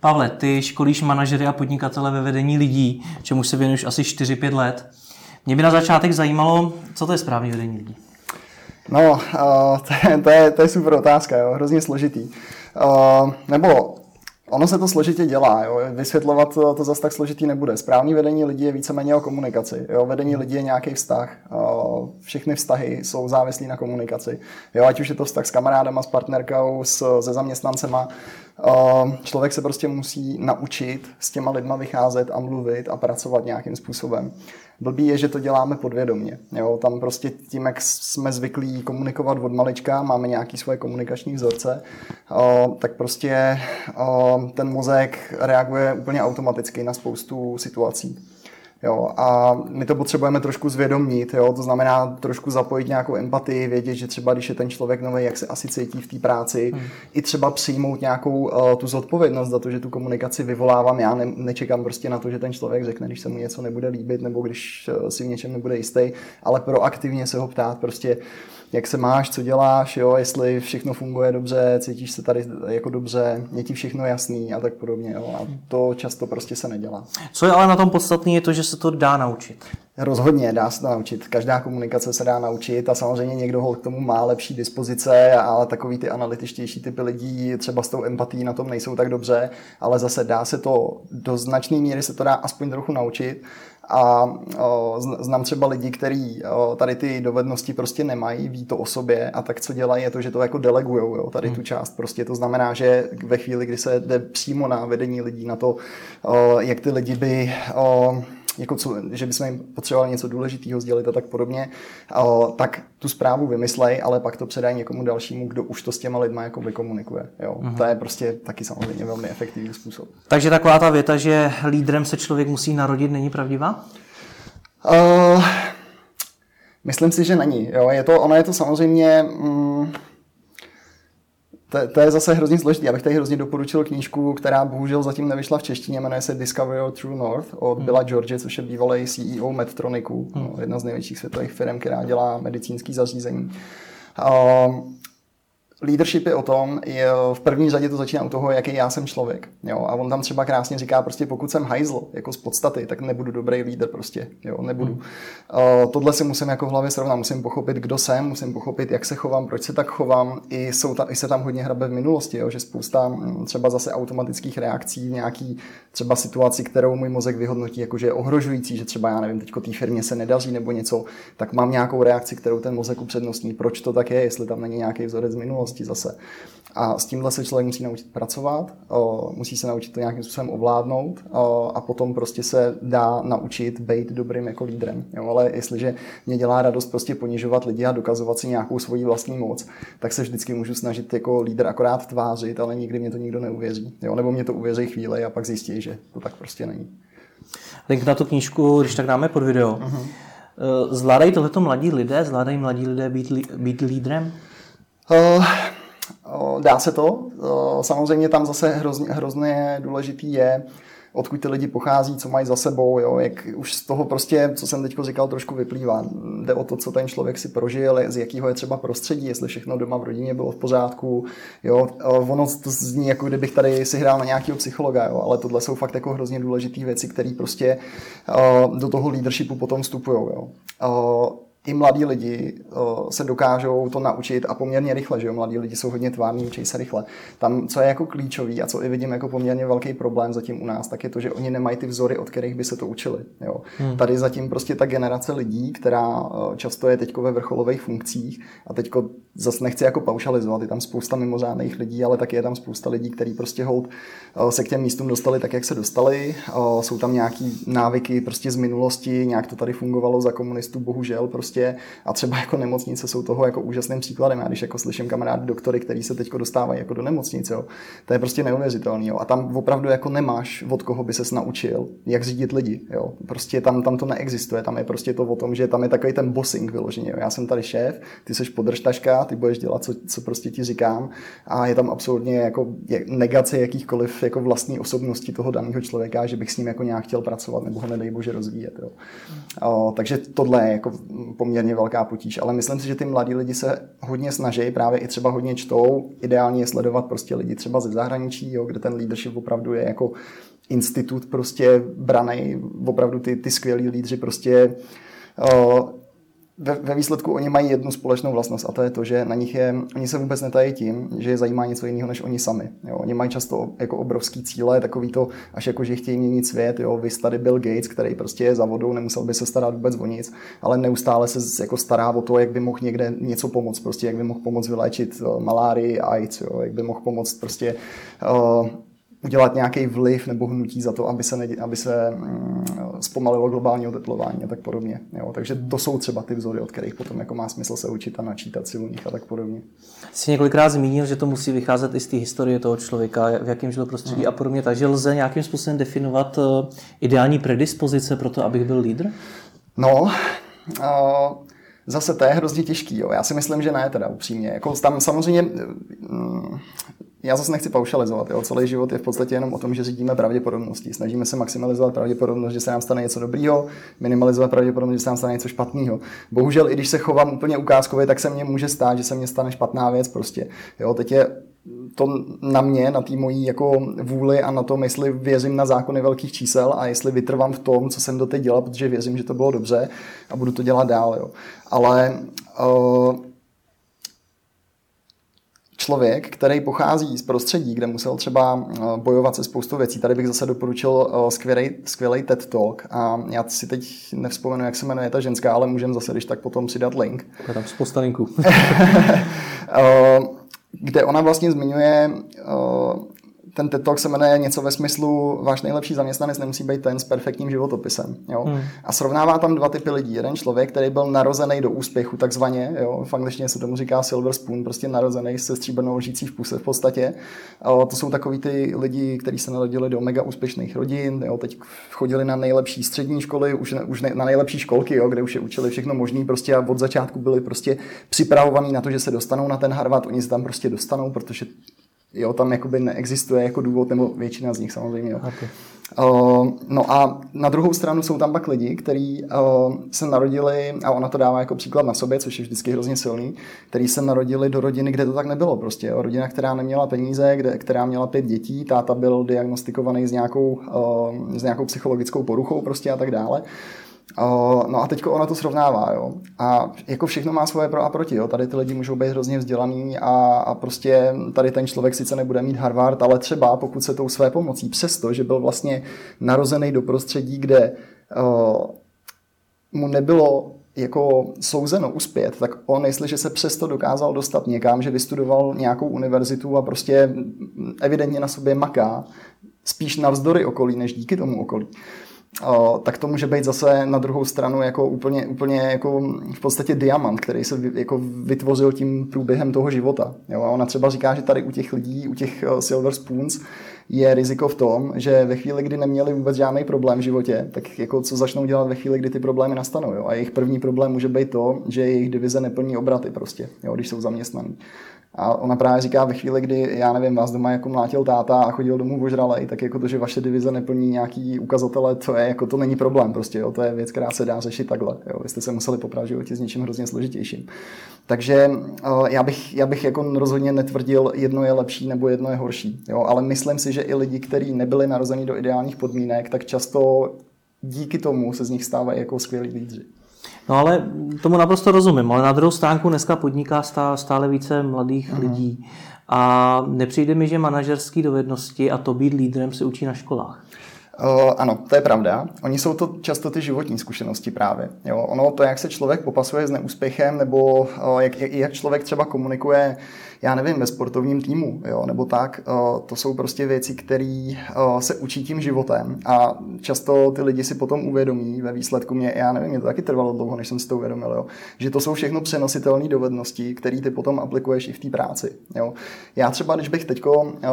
Pavle, ty školíš manažery a podnikatele ve vedení lidí, čemu se věnuješ asi 4-5 let. Mě by na začátek zajímalo, co to je správný vedení lidí. No, uh, to, je, to, je, to je super otázka, jo, hrozně složitý. Uh, nebo Ono se to složitě dělá, jo. vysvětlovat to, to zase tak složitý nebude. Správný vedení lidí je víceméně o komunikaci. Jo. Vedení lidí je nějaký vztah. Všechny vztahy jsou závislí na komunikaci. Jo. Ať už je to vztah s kamarádama, s partnerkou, s, se zaměstnancema. Člověk se prostě musí naučit s těma lidma vycházet a mluvit a pracovat nějakým způsobem. Blbý je, že to děláme podvědomně. Jo? Tam prostě tím, jak jsme zvyklí komunikovat od malička, máme nějaký svoje komunikační vzorce, o, tak prostě o, ten mozek reaguje úplně automaticky na spoustu situací. Jo, a my to potřebujeme trošku zvědomit, jo, to znamená trošku zapojit nějakou empatii, vědět, že třeba když je ten člověk nový, jak se asi cítí v té práci, hmm. i třeba přijmout nějakou uh, tu zodpovědnost za to, že tu komunikaci vyvolávám já, ne, nečekám prostě na to, že ten člověk řekne, když se mu něco nebude líbit nebo když uh, si v něčem nebude jistý, ale proaktivně se ho ptát prostě, uh, jak se máš, co děláš, jo, jestli všechno funguje dobře, cítíš se tady jako dobře, je ti všechno jasný a tak podobně. Jo. A to často prostě se nedělá. Co je ale na tom podstatné, je to, že se to dá naučit. Rozhodně dá se to naučit. Každá komunikace se dá naučit a samozřejmě někdo ho k tomu má lepší dispozice, ale takový ty analytičtější typy lidí třeba s tou empatí na tom nejsou tak dobře, ale zase dá se to do značné míry se to dá aspoň trochu naučit a znám třeba lidi, kteří tady ty dovednosti prostě nemají, ví to o sobě a tak co dělají je to, že to jako delegujou, jo, tady hmm. tu část. Prostě to znamená, že ve chvíli, kdy se jde přímo na vedení lidí, na to, jak ty lidi by jako co, že bychom jim potřebovali něco důležitého sdělit a tak podobně, o, tak tu zprávu vymyslej, ale pak to předají někomu dalšímu, kdo už to s těma lidma jako vykomunikuje. Jo. Uh-huh. To je prostě taky samozřejmě velmi efektivní způsob. Takže taková ta věta, že lídrem se člověk musí narodit, není pravdivá? Uh, myslím si, že není. Jo. Je to, ono je to samozřejmě... Mm, to, to je zase hrozně složitý. Já bych tady hrozně doporučil knížku, která bohužel zatím nevyšla v češtině, jmenuje se Discovery of True North od hmm. Billa George, což je bývalý CEO Medtronicu, hmm. no, jedna z největších světových firm, která dělá medicínský zařízení. Um, leadership je o tom, je, v první řadě to začíná u toho, jaký já jsem člověk. Jo? A on tam třeba krásně říká, prostě pokud jsem hajzl, jako z podstaty, tak nebudu dobrý lídr prostě. Jo? Nebudu. Hmm. Uh, tohle si musím jako v hlavě srovnat, musím pochopit, kdo jsem, musím pochopit, jak se chovám, proč se tak chovám. I, jsou ta, i se tam hodně hrabe v minulosti, jo? že spousta mm, třeba zase automatických reakcí v nějaký třeba situaci, kterou můj mozek vyhodnotí, jako že je ohrožující, že třeba já nevím, teď té firmě se nedaří nebo něco, tak mám nějakou reakci, kterou ten mozek upřednostní. Proč to tak je, jestli tam není nějaký vzorec z minulosti minulosti zase. A s tímhle se člověk musí naučit pracovat, musí se naučit to nějakým způsobem ovládnout a potom prostě se dá naučit být dobrým jako lídrem. Jo, ale jestliže mě dělá radost prostě ponižovat lidi a dokazovat si nějakou svoji vlastní moc, tak se vždycky můžu snažit jako lídr akorát tvářit, ale nikdy mě to nikdo neuvěří. Jo, nebo mě to uvěří chvíli a pak zjistí, že to tak prostě není. Link na tu knížku, když tak dáme pod video. Uh-huh. Zvládají tohleto mladí lidé? Zvládají mladí lidé být, být lídrem? Uh, dá se to. Uh, samozřejmě tam zase hrozně, hrozně důležitý je, odkud ty lidi pochází, co mají za sebou, jo, jak už z toho prostě, co jsem teď říkal, trošku vyplývá. Jde o to, co ten člověk si prožil, z jakého je třeba prostředí, jestli všechno doma v rodině bylo v pořádku. Jo. Ono to zní, jako kdybych tady si hrál na nějakého psychologa, jo, ale tohle jsou fakt jako hrozně důležité věci, které prostě do toho leadershipu potom vstupují. Jo. I mladí lidi uh, se dokážou to naučit a poměrně rychle, že jo, mladí lidi jsou hodně tvární, učí se rychle. Tam, co je jako klíčový a co i vidím jako poměrně velký problém zatím u nás, tak je to, že oni nemají ty vzory, od kterých by se to učili. Jo. Hmm. Tady zatím prostě ta generace lidí, která uh, často je teď ve vrcholových funkcích a teď zase nechci jako paušalizovat, je tam spousta mimořádných lidí, ale taky je tam spousta lidí, kteří prostě hold uh, se k těm místům dostali tak, jak se dostali. Uh, jsou tam nějaký návyky prostě z minulosti, nějak to tady fungovalo za komunistů, bohužel prostě prostě a třeba jako nemocnice jsou toho jako úžasným příkladem. Já když jako slyším kamarády doktory, který se teď dostávají jako do nemocnice, jo, to je prostě neuvěřitelný. Jo. A tam opravdu jako nemáš, od koho by ses naučil, jak řídit lidi. Jo. Prostě tam, tam to neexistuje. Tam je prostě to o tom, že tam je takový ten bossing vyloženě. Jo. Já jsem tady šéf, ty jsi podržtaška, ty budeš dělat, co, co prostě ti říkám. A je tam absolutně jako negace jakýchkoliv jako vlastní osobnosti toho daného člověka, že bych s ním jako nějak chtěl pracovat nebo ho nedej bože rozvíjet. Jo. O, takže tohle je jako poměrně velká potíž. Ale myslím si, že ty mladí lidi se hodně snaží, právě i třeba hodně čtou. Ideálně je sledovat prostě lidi třeba ze zahraničí, jo, kde ten leadership opravdu je jako institut prostě braný, opravdu ty, ty skvělí lídři prostě uh, ve, ve výsledku oni mají jednu společnou vlastnost a to je to, že na nich je, oni se vůbec netají tím, že je zajímá něco jiného než oni sami. Jo. Oni mají často jako obrovský cíle, takový to, až jako, že chtějí měnit svět. Jo. Vy tady Bill Gates, který prostě je za vodou, nemusel by se starat vůbec o nic, ale neustále se jako stará o to, jak by mohl někde něco pomoct, prostě jak by mohl pomoct vyléčit malárii, AIDS, jo. jak by mohl pomoct prostě uh, udělat nějaký vliv nebo hnutí za to, aby se, ne, aby se mm, zpomalilo globální oteplování a tak podobně. Jo. Takže to jsou třeba ty vzory, od kterých potom jako má smysl se učit a načítat si u nich a tak podobně. Jsi několikrát zmínil, že to musí vycházet i z té historie toho člověka, v jakém žil prostředí hmm. a podobně, takže lze nějakým způsobem definovat eh, ideální predispozice pro to, abych byl lídr? No, uh, zase to je hrozně těžký. Jo. Já si myslím, že ne, teda upřímně. Jako tam samozřejmě mm, já zase nechci paušalizovat. Jo. Celý život je v podstatě jenom o tom, že řídíme pravděpodobnosti. Snažíme se maximalizovat pravděpodobnost, že se nám stane něco dobrýho, minimalizovat pravděpodobnost, že se nám stane něco špatného. Bohužel, i když se chovám úplně ukázkově, tak se mně může stát, že se mně stane špatná věc. Prostě. Jo, teď je to na mě, na té mojí jako vůli a na tom, jestli věřím na zákony velkých čísel a jestli vytrvám v tom, co jsem doteď dělal, protože věřím, že to bylo dobře a budu to dělat dál. Jo. Ale uh, člověk, který pochází z prostředí, kde musel třeba eh, bojovat se spoustu věcí. Tady bych zase doporučil eh, skvělý, skvělý TED Talk a já si teď nevzpomenu, jak se jmenuje ta ženská, ale můžeme zase, když tak potom si dát link. Je tam spousta linků. Eh, kde ona vlastně zmiňuje ten TED Talk se jmenuje něco ve smyslu, váš nejlepší zaměstnanec nemusí být ten s perfektním životopisem. Jo? Hmm. A srovnává tam dva typy lidí. Jeden člověk, který byl narozený do úspěchu, takzvaně, jo? v angličtině se tomu říká silver spoon, prostě narozený se stříbrnou lžící v puse v podstatě. A to jsou takový ty lidi, kteří se narodili do mega úspěšných rodin, jo? teď chodili na nejlepší střední školy, už, už ne, na nejlepší školky, jo? kde už je učili všechno možné prostě a od začátku byli prostě připravovaní na to, že se dostanou na ten Harvard, oni se tam prostě dostanou, protože Jo, tam jakoby neexistuje jako důvod, nebo většina z nich samozřejmě. Jo. Okay. Uh, no a na druhou stranu jsou tam pak lidi, kteří uh, se narodili, a ona to dává jako příklad na sobě, což je vždycky hrozně silný, kteří se narodili do rodiny, kde to tak nebylo prostě. Jo. Rodina, která neměla peníze, kde, která měla pět dětí, táta byl diagnostikovaný s nějakou, uh, s nějakou psychologickou poruchou prostě a tak dále. No a teď ona to srovnává, jo. A jako všechno má svoje pro a proti, jo. Tady ty lidi můžou být hrozně vzdělaný a, a prostě tady ten člověk sice nebude mít Harvard, ale třeba pokud se tou své pomocí, přesto, že byl vlastně narozený do prostředí, kde uh, mu nebylo jako souzeno uspět, tak on, jestliže se přesto dokázal dostat někam, že vystudoval nějakou univerzitu a prostě evidentně na sobě maká, spíš navzdory okolí, než díky tomu okolí, tak to může být zase na druhou stranu jako úplně, úplně jako v podstatě diamant, který se jako vytvořil tím průběhem toho života. Jo? A ona třeba říká, že tady u těch lidí, u těch Silver Spoons, je riziko v tom, že ve chvíli, kdy neměli vůbec žádný problém v životě, tak jako co začnou dělat ve chvíli, kdy ty problémy nastanou. Jo? A jejich první problém může být to, že jejich divize neplní obraty prostě, jo? když jsou zaměstnaní. A ona právě říká ve chvíli, kdy, já nevím, vás doma jako mlátil táta a chodil domů ožralej, tak jako to, že vaše divize neplní nějaký ukazatele, to je jako to není problém prostě, jo, to je věc, která se dá řešit takhle, jo, vy jste se museli poprat životě s něčím hrozně složitějším. Takže eh, já bych, já bych jako rozhodně netvrdil, jedno je lepší nebo jedno je horší, jo, ale myslím si, že i lidi, kteří nebyli narozeni do ideálních podmínek, tak často díky tomu se z nich stávají jako skvělí lídři. No ale tomu naprosto rozumím, ale na druhou stránku dneska podniká stále více mladých uh-huh. lidí a nepřijde mi, že manažerské dovednosti a to být lídrem se učí na školách. Uh, ano, to je pravda. Oni jsou to často ty životní zkušenosti právě. Jo, ono to, jak se člověk popasuje s neúspěchem, nebo uh, jak, jak člověk třeba komunikuje já nevím, ve sportovním týmu, jo, nebo tak, eh, to jsou prostě věci, které eh, se učí tím životem a často ty lidi si potom uvědomí ve výsledku mě, já nevím, mě to taky trvalo dlouho, než jsem si to uvědomil, jo, že to jsou všechno přenositelné dovednosti, které ty potom aplikuješ i v té práci. Jo. Já třeba, když bych teď eh,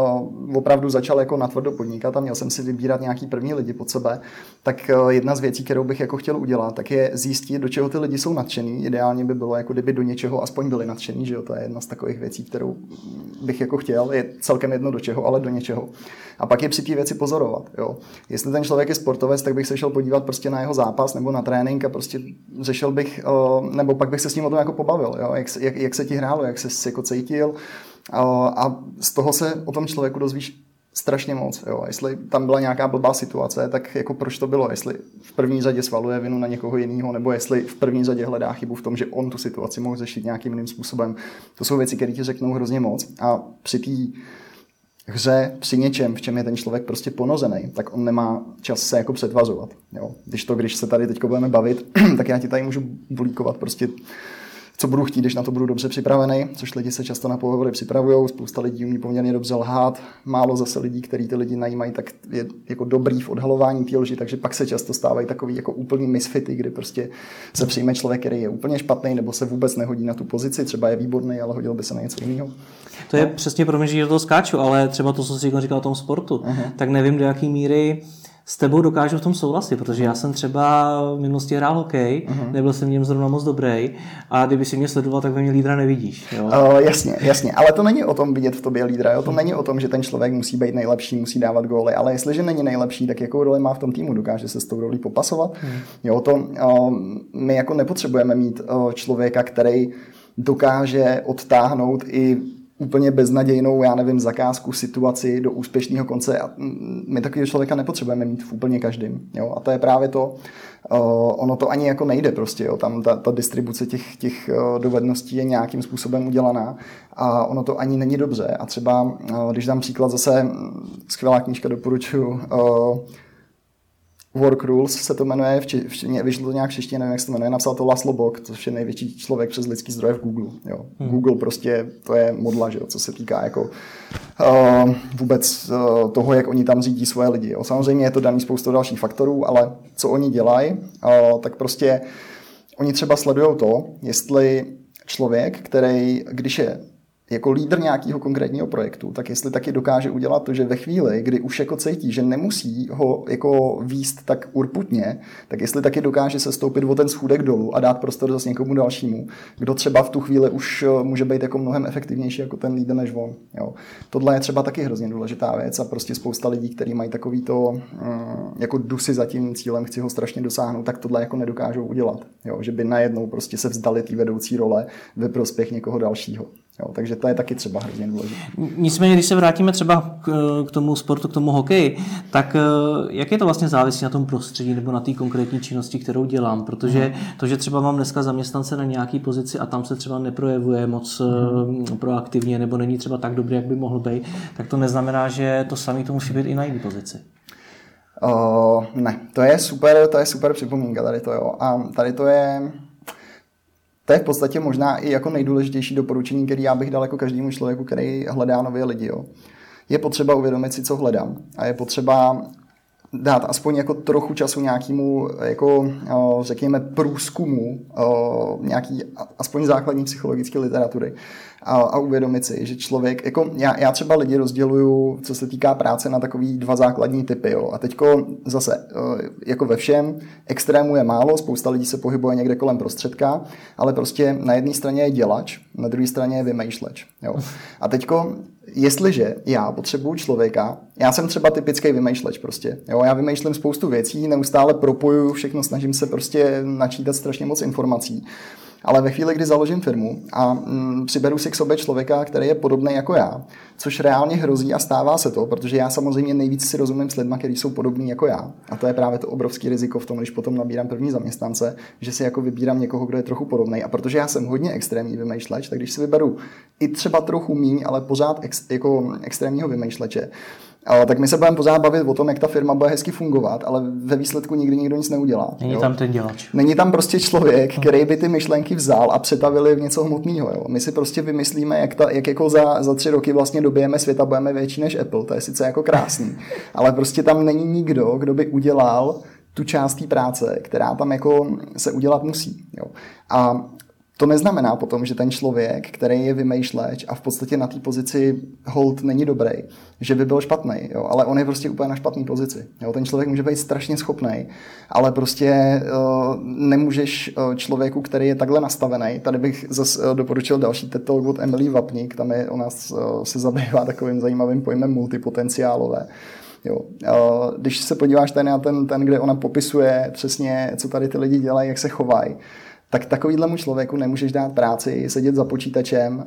opravdu začal jako natvrdo podnikat a měl jsem si vybírat nějaký první lidi pod sebe, tak jedna z věcí, kterou bych jako chtěl udělat, tak je zjistit, do čeho ty lidi jsou nadšený. Ideálně by bylo, jako kdyby do něčeho aspoň byli nadšení, že jo, to je jedna z takových věcí, kterou bych jako chtěl, je celkem jedno do čeho, ale do něčeho. A pak je při té věci pozorovat. Jo. Jestli ten člověk je sportovec, tak bych se šel podívat prostě na jeho zápas nebo na trénink a prostě řešil bych, uh, nebo pak bych se s ním o tom jako pobavil, jo. Jak, jak, jak se ti hrálo, jak se jako cítil. Uh, a z toho se o tom člověku dozvíš strašně moc. Jo. Jestli tam byla nějaká blbá situace, tak jako proč to bylo? Jestli v první řadě svaluje vinu na někoho jiného, nebo jestli v první řadě hledá chybu v tom, že on tu situaci mohl řešit nějakým jiným způsobem. To jsou věci, které ti řeknou hrozně moc. A při té hře, při něčem, v čem je ten člověk prostě ponozený, tak on nemá čas se jako předvazovat. Jo. Když to, když se tady teď budeme bavit, tak já ti tady můžu bulíkovat prostě co budu chtít, když na to budu dobře připravený, což lidi se často na pohovory připravují, spousta lidí umí poměrně dobře lhát, málo zase lidí, který ty lidi najímají, tak je jako dobrý v odhalování té lži, takže pak se často stávají takový jako úplný misfity, kdy prostě se přijme člověk, který je úplně špatný nebo se vůbec nehodí na tu pozici, třeba je výborný, ale hodil by se na něco jiného. To je no. přesně pro mě, že do toho skáču, ale třeba to, co jsi říkal o tom sportu, uh-huh. tak nevím, do jaký míry s tebou dokážu v tom souhlasit, protože já jsem třeba v minulosti hrál hokej, uh-huh. nebyl jsem v něm zrovna moc dobrý a kdyby si mě sledoval, tak ve mě lídra nevidíš. Jo? Uh, jasně, jasně, ale to není o tom vidět v tobě lídra, jo? to uh-huh. není o tom, že ten člověk musí být nejlepší, musí dávat góly, ale jestliže není nejlepší, tak jakou roli má v tom týmu, dokáže se s tou rolí popasovat. Uh-huh. Jo, to uh, my jako nepotřebujeme mít uh, člověka, který dokáže odtáhnout i úplně beznadějnou, já nevím, zakázku, situaci do úspěšného konce. A my takového člověka nepotřebujeme mít v úplně každým. Jo? A to je právě to, uh, ono to ani jako nejde prostě. Jo? Tam ta, ta distribuce těch, těch dovedností je nějakým způsobem udělaná a ono to ani není dobře. A třeba, uh, když dám příklad zase, skvělá knížka doporučuji, uh, Work Rules se to jmenuje, v, v, vyšlo to nějak v češtině, nevím, jak se to jmenuje, napsal to Laslo Bok, což je největší člověk přes lidský zdroje v Google. Jo. Hmm. Google prostě, to je modla, že jo, co se týká jako uh, vůbec uh, toho, jak oni tam řídí svoje lidi. Jo. Samozřejmě je to daný spoustu dalších faktorů, ale co oni dělají, uh, tak prostě oni třeba sledují to, jestli člověk, který, když je jako lídr nějakého konkrétního projektu, tak jestli taky dokáže udělat to, že ve chvíli, kdy už jako cítí, že nemusí ho jako výst tak urputně, tak jestli taky dokáže se stoupit o ten schůdek dolů a dát prostor zase někomu dalšímu, kdo třeba v tu chvíli už eh, může být jako mnohem efektivnější jako ten lídr než on. Jo. Tohle je třeba taky hrozně důležitá věc a prostě spousta lidí, kteří mají takový to mm, jako dusy za tím cílem, chci ho strašně dosáhnout, tak tohle jako nedokážou udělat. Jo. Že by najednou prostě se vzdali té vedoucí role ve prospěch někoho dalšího. Jo, takže to je taky třeba hrozně důležité. Nicméně, když se vrátíme třeba k, tomu sportu, k tomu hokeji, tak eh, jak je to vlastně závisí na tom prostředí nebo na té konkrétní činnosti, kterou dělám? Protože hmm. to, že třeba mám dneska zaměstnance na nějaký pozici a tam se třeba neprojevuje moc hmm. proaktivně nebo není třeba tak dobrý, jak by mohl být, tak to neznamená, že to samé to musí být i na jiné pozici. Uh, ne, to je super, to je super připomínka tady to jo. A tady to je, to je v podstatě možná i jako nejdůležitější doporučení, který já bych dal jako každému člověku, který hledá nové lidi. Jo. Je potřeba uvědomit si, co hledám. A je potřeba dát aspoň jako trochu času nějakému, jako, řekněme, průzkumu nějaký aspoň základní psychologické literatury a, a uvědomit si, že člověk, jako já, já třeba lidi rozděluju, co se týká práce, na takový dva základní typy. Jo. A teďko zase, jako ve všem, extrému je málo, spousta lidí se pohybuje někde kolem prostředka, ale prostě na jedné straně je dělač, na druhé straně je vymýšleč. Jo. A teďko jestliže já potřebuju člověka, já jsem třeba typický vymýšleč prostě, jo, já vymýšlím spoustu věcí, neustále propojuju všechno, snažím se prostě načítat strašně moc informací. Ale ve chvíli, kdy založím firmu a mm, přiberu si k sobě člověka, který je podobný jako já, což reálně hrozí a stává se to, protože já samozřejmě nejvíc si rozumím s lidmi, kteří jsou podobní jako já. A to je právě to obrovské riziko v tom, když potom nabírám první zaměstnance, že si jako vybírám někoho, kdo je trochu podobný. A protože já jsem hodně extrémní vymýšleč, tak když si vyberu i třeba trochu míň, ale pořád ex, jako extrémního vymýšleče, tak my se budeme pořád bavit o tom, jak ta firma bude hezky fungovat, ale ve výsledku nikdy nikdo nic neudělá. Není jo? tam ten dělač. Není tam prostě člověk, který by ty myšlenky vzal a přetavili v něco hmotného. Jo? My si prostě vymyslíme, jak, ta, jak jako za, za tři roky vlastně dobijeme svět a budeme větší než Apple. To je sice jako krásný, ale prostě tam není nikdo, kdo by udělal tu část té práce, která tam jako se udělat musí. Jo? A to neznamená potom, že ten člověk, který je vymýšleč a v podstatě na té pozici hold není dobrý, že by byl špatný, jo? ale on je prostě úplně na špatné pozici. Jo? Ten člověk může být strašně schopný, ale prostě uh, nemůžeš uh, člověku, který je takhle nastavený, tady bych zase uh, doporučil další TED od Emily Vapník, tam je, ona uh, se zabývá takovým zajímavým pojmem multipotenciálové. Jo. Když se podíváš tady na ten, ten, kde ona popisuje přesně, co tady ty lidi dělají, jak se chovají, tak takovýhlemu člověku nemůžeš dát práci, sedět za počítačem uh,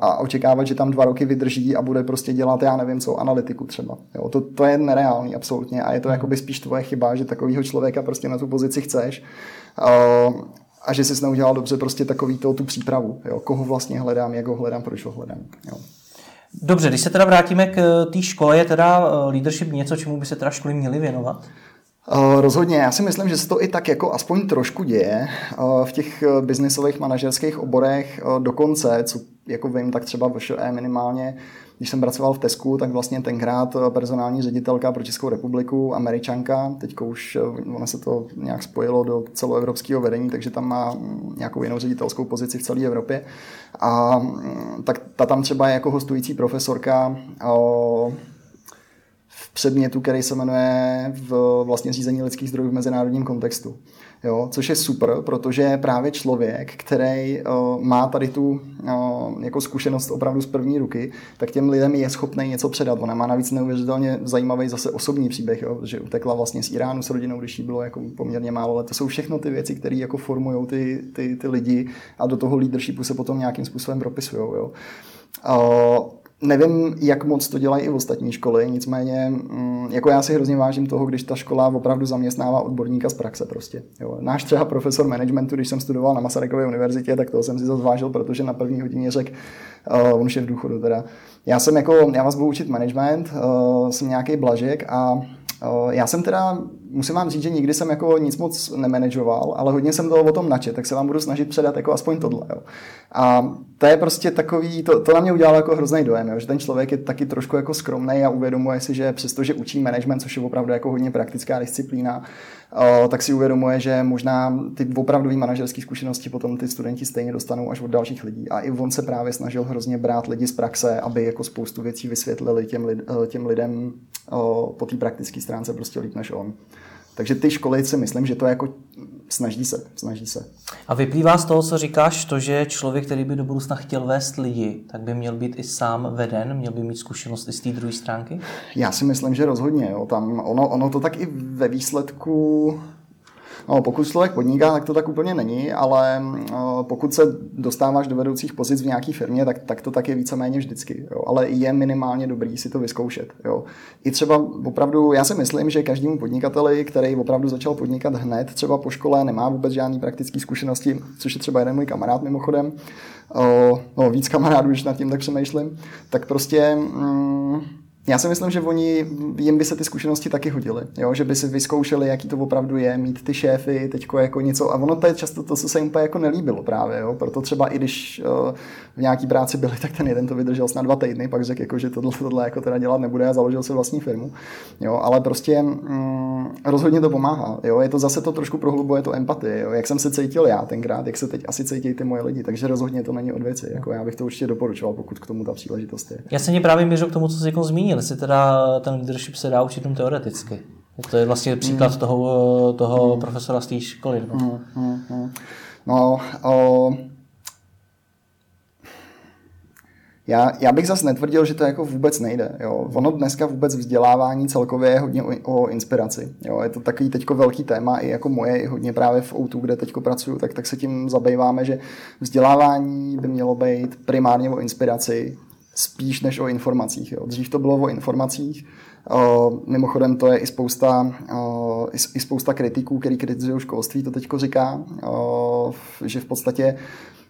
a očekávat, že tam dva roky vydrží a bude prostě dělat, já nevím co, analytiku třeba. Jo, to, to je nereálný absolutně a je to hmm. jakoby spíš tvoje chyba, že takovýho člověka prostě na tu pozici chceš. Uh, a že jsi neudělal dobře prostě takový to, tu přípravu. Jo, koho vlastně hledám, jak ho hledám, proč ho hledám. Jo. Dobře, když se teda vrátíme k eh, té škole, je teda leadership něco, čemu by se teda školy měly věnovat? Eh, rozhodně, já si myslím, že se to i tak jako aspoň trošku děje eh, v těch eh, biznisových manažerských oborech dokonce, co jako vím, tak třeba v ŠE minimálně, když jsem pracoval v Tesku, tak vlastně tenkrát personální ředitelka pro Českou republiku, američanka, teď už ona se to nějak spojilo do celoevropského vedení, takže tam má mm, nějakou jinou ředitelskou pozici v celé Evropě. A mm, tak ta tam třeba je jako hostující profesorka předmětu, který se jmenuje v vlastně řízení lidských zdrojů v mezinárodním kontextu. Jo, což je super, protože právě člověk, který uh, má tady tu uh, jako zkušenost opravdu z první ruky, tak těm lidem je schopný něco předat. Ona má navíc neuvěřitelně zajímavý zase osobní příběh, jo, že utekla vlastně z Iránu s rodinou, když jí bylo jako poměrně málo let. To jsou všechno ty věci, které jako formují ty, ty, ty lidi a do toho leadershipu se potom nějakým způsobem propisují. Uh, Nevím, jak moc to dělají i v ostatní školy, nicméně mm, jako já si hrozně vážím toho, když ta škola opravdu zaměstnává odborníka z praxe prostě. Jo. Náš třeba profesor managementu, když jsem studoval na Masarykově univerzitě, tak to jsem si zvážil, protože na první hodině řekl, uh, on už je v důchodu teda, já jsem jako, já vás budu učit management, uh, jsem nějaký blažek a já jsem teda, musím vám říct, že nikdy jsem jako nic moc nemanažoval, ale hodně jsem toho o tom načet, tak se vám budu snažit předat jako aspoň tohle. Jo. A to je prostě takový, to, to na mě udělalo jako hrozný dojem, jo, že ten člověk je taky trošku jako skromný a uvědomuje si, že přestože učí management, což je opravdu jako hodně praktická disciplína, tak si uvědomuje, že možná ty opravdové manažerské zkušenosti potom ty studenti stejně dostanou až od dalších lidí. A i on se právě snažil hrozně brát lidi z praxe, aby jako spoustu věcí vysvětlili těm, lid, těm lidem po té praktické stránce prostě líp než on. Takže ty školy si myslím, že to jako snaží se, snaží se. A vyplývá z toho, co říkáš, to, že člověk, který by do budoucna chtěl vést lidi, tak by měl být i sám veden, měl by mít zkušenost i z té druhé stránky? Já si myslím, že rozhodně. Jo. Tam ono, ono to tak i ve výsledku No, pokud člověk podniká, tak to tak úplně není, ale pokud se dostáváš do vedoucích pozic v nějaké firmě, tak, tak to tak je víceméně vždycky. Jo. Ale je minimálně dobrý si to vyzkoušet. Jo. I třeba opravdu, já si myslím, že každému podnikateli, který opravdu začal podnikat hned, třeba po škole, nemá vůbec žádný praktické zkušenosti, což je třeba jeden můj kamarád mimochodem, o, no, víc kamarádů, když nad tím tak přemýšlím, tak prostě mm, já si myslím, že oni, jim by se ty zkušenosti taky hodily, jo? že by si vyzkoušeli, jaký to opravdu je, mít ty šéfy, teďko jako něco, a ono to je často to, co se jim jako nelíbilo právě, jo? proto třeba i když uh, v nějaký práci byli, tak ten jeden to vydržel snad dva týdny, pak řekl, jako, že tohle, tohle jako teda dělat nebude a založil si vlastní firmu, jo? ale prostě mm, rozhodně to pomáhá, jo? je to zase to trošku prohlubuje to empatii, jo? jak jsem se cítil já tenkrát, jak se teď asi cítí ty moje lidi, takže rozhodně to není od věci, jako já bych to určitě doporučoval, pokud k tomu ta příležitost je. Já jsem právě mířil k tomu, co jsi jako zmínil, jestli teda ten leadership se dá učit jenom teoreticky. To je vlastně příklad mm. toho, toho mm. profesora z té školy. No, mm, mm, mm. no o, já, já bych zase netvrdil, že to jako vůbec nejde. Jo. Ono dneska vůbec vzdělávání celkově je hodně o, o inspiraci. Jo. Je to takový teďko velký téma, i jako moje, i hodně právě v Outu, kde teďko pracuju, tak, tak se tím zabýváme, že vzdělávání by mělo být primárně o inspiraci, spíš než o informacích. Jo. Dřív to bylo o informacích, o, mimochodem to je i spousta, i, i spousta kritiků, který kritizují školství, to teďko říká, že v podstatě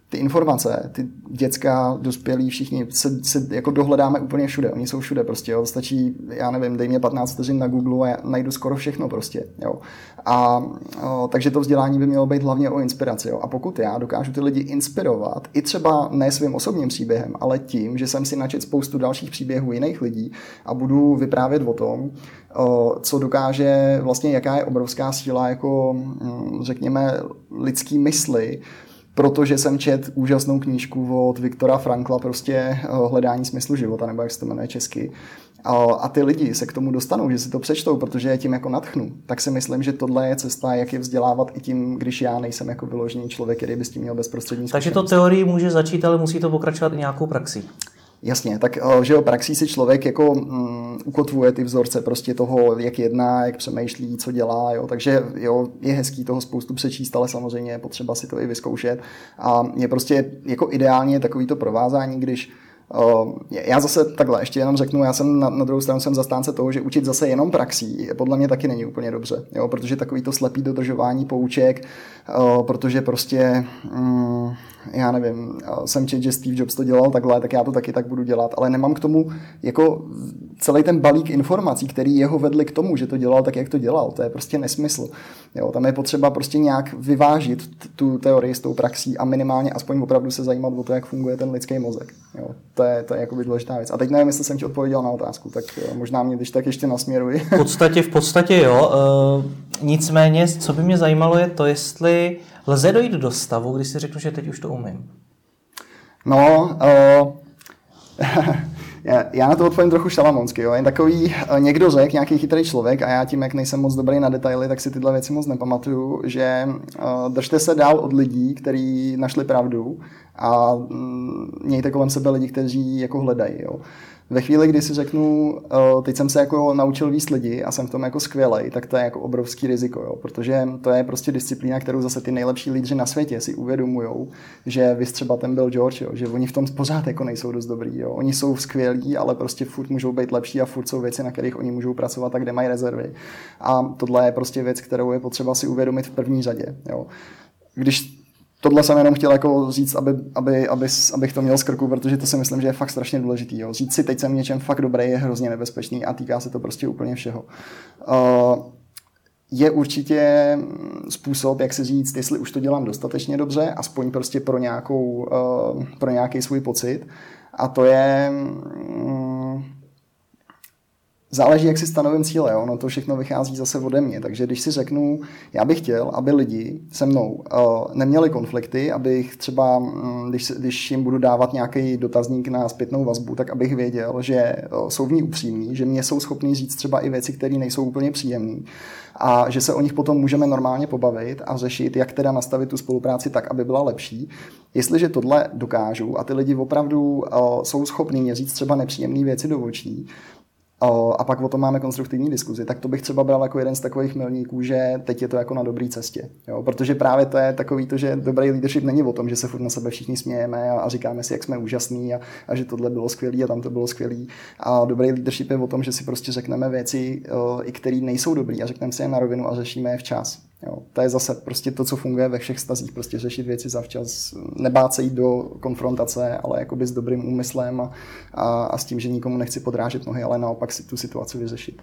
ty informace, ty dětská, dospělí, všichni se, se jako dohledáme úplně všude. Oni jsou všude prostě, jo. Stačí, já nevím, dej mě 15 vteřin na Google a já najdu skoro všechno prostě, jo. A o, takže to vzdělání by mělo být hlavně o inspiraci, jo. A pokud já dokážu ty lidi inspirovat, i třeba ne svým osobním příběhem, ale tím, že jsem si načet spoustu dalších příběhů jiných lidí a budu vyprávět o tom, co dokáže vlastně, jaká je obrovská síla jako, mm, řekněme, lidský mysli, protože jsem čet úžasnou knížku od Viktora Frankla, prostě eh, hledání smyslu života, nebo jak se to jmenuje česky. A ty lidi se k tomu dostanou, že si to přečtou, protože je tím jako natchnu. Tak si myslím, že tohle je cesta, jak je vzdělávat i tím, když já nejsem jako vyložený člověk, který by s tím měl bezprostřední Takže to teorii může začít, ale musí to pokračovat i nějakou praxí. Jasně, tak eh, že jo, praxí si člověk jako um, ukotvuje ty vzorce prostě toho, jak jedná, jak přemýšlí, co dělá, jo, takže jo, je hezký toho spoustu přečíst, ale samozřejmě je potřeba si to i vyzkoušet. A je prostě jako ideálně takový to provázání, když já zase takhle ještě jenom řeknu, já jsem na, na druhou stranu jsem zastánce toho, že učit zase jenom praxí podle mě taky není úplně dobře, jo, protože takový to slepý dodržování pouček, protože prostě, mm, já nevím, jsem čet, že Steve Jobs to dělal takhle, tak já to taky tak budu dělat, ale nemám k tomu jako celý ten balík informací, který jeho vedli k tomu, že to dělal tak, jak to dělal. To je prostě nesmysl. Jo, tam je potřeba prostě nějak vyvážit tu teorii s tou praxí a minimálně aspoň opravdu se zajímat o to, jak funguje ten lidský mozek. Jo, to je, to je jakoby důležitá věc. A teď nevím, jestli jsem ti odpověděl na otázku, tak možná mě když tak ještě nasměruji. V podstatě, v podstatě jo. Uh, nicméně, co by mě zajímalo, je to, jestli lze dojít do stavu, kdy si řeknu, že teď už to umím. No, uh, já na to odpovím trochu šalamonsky. Jo. Jen takový eh, někdo řekl, nějaký chytrý člověk, a já tím, jak nejsem moc dobrý na detaily, tak si tyhle věci moc nepamatuju, že uh, držte se dál od lidí, kteří našli pravdu a mm, mějte kolem sebe lidi, kteří jako hledají. Jo ve chvíli, kdy si řeknu, eh, teď jsem se jako naučil víc lidi a jsem v tom jako skvělej, tak to je jako obrovský riziko, jo? protože to je prostě disciplína, kterou zase ty nejlepší lídři na světě si uvědomují, že vy třeba ten byl George, jo? že oni v tom pořád jako nejsou dost dobrý. Jo? Oni jsou skvělí, ale prostě furt můžou být lepší a furt jsou věci, na kterých oni můžou pracovat a kde mají rezervy. A tohle je prostě věc, kterou je potřeba si uvědomit v první řadě. Jo? Když tohle jsem jenom chtěl jako říct, aby, aby, aby, abych to měl z krku, protože to si myslím, že je fakt strašně důležitý. Jo. Říct si, teď jsem něčem fakt dobrý, je hrozně nebezpečný a týká se to prostě úplně všeho. Uh, je určitě způsob, jak si říct, jestli už to dělám dostatečně dobře, aspoň prostě pro, nějakou, uh, pro nějaký svůj pocit. A to je, um, záleží, jak si stanovím cíle. Ono to všechno vychází zase ode mě. Takže když si řeknu, já bych chtěl, aby lidi se mnou uh, neměli konflikty, abych třeba, um, když, když jim budu dávat nějaký dotazník na zpětnou vazbu, tak abych věděl, že uh, jsou v ní upřímní, že mě jsou schopní říct třeba i věci, které nejsou úplně příjemné a že se o nich potom můžeme normálně pobavit a řešit, jak teda nastavit tu spolupráci tak, aby byla lepší. Jestliže tohle dokážu a ty lidi opravdu uh, jsou schopní mě říct třeba nepříjemné věci do očí, a pak o tom máme konstruktivní diskuzi, tak to bych třeba bral jako jeden z takových milníků, že teď je to jako na dobré cestě. Jo? Protože právě to je takový to, že dobrý leadership není o tom, že se furt na sebe všichni smějeme a, a říkáme si, jak jsme úžasní a, a že tohle bylo skvělé a tam to bylo skvělé. A dobrý leadership je o tom, že si prostě řekneme věci, i které nejsou dobré a řekneme si je na rovinu a řešíme je včas. Jo, to je zase prostě to, co funguje ve všech stazích, prostě řešit věci zavčas, nebát se jít do konfrontace, ale jakoby s dobrým úmyslem a, a, a s tím, že nikomu nechci podrážet nohy, ale naopak si tu situaci vyřešit.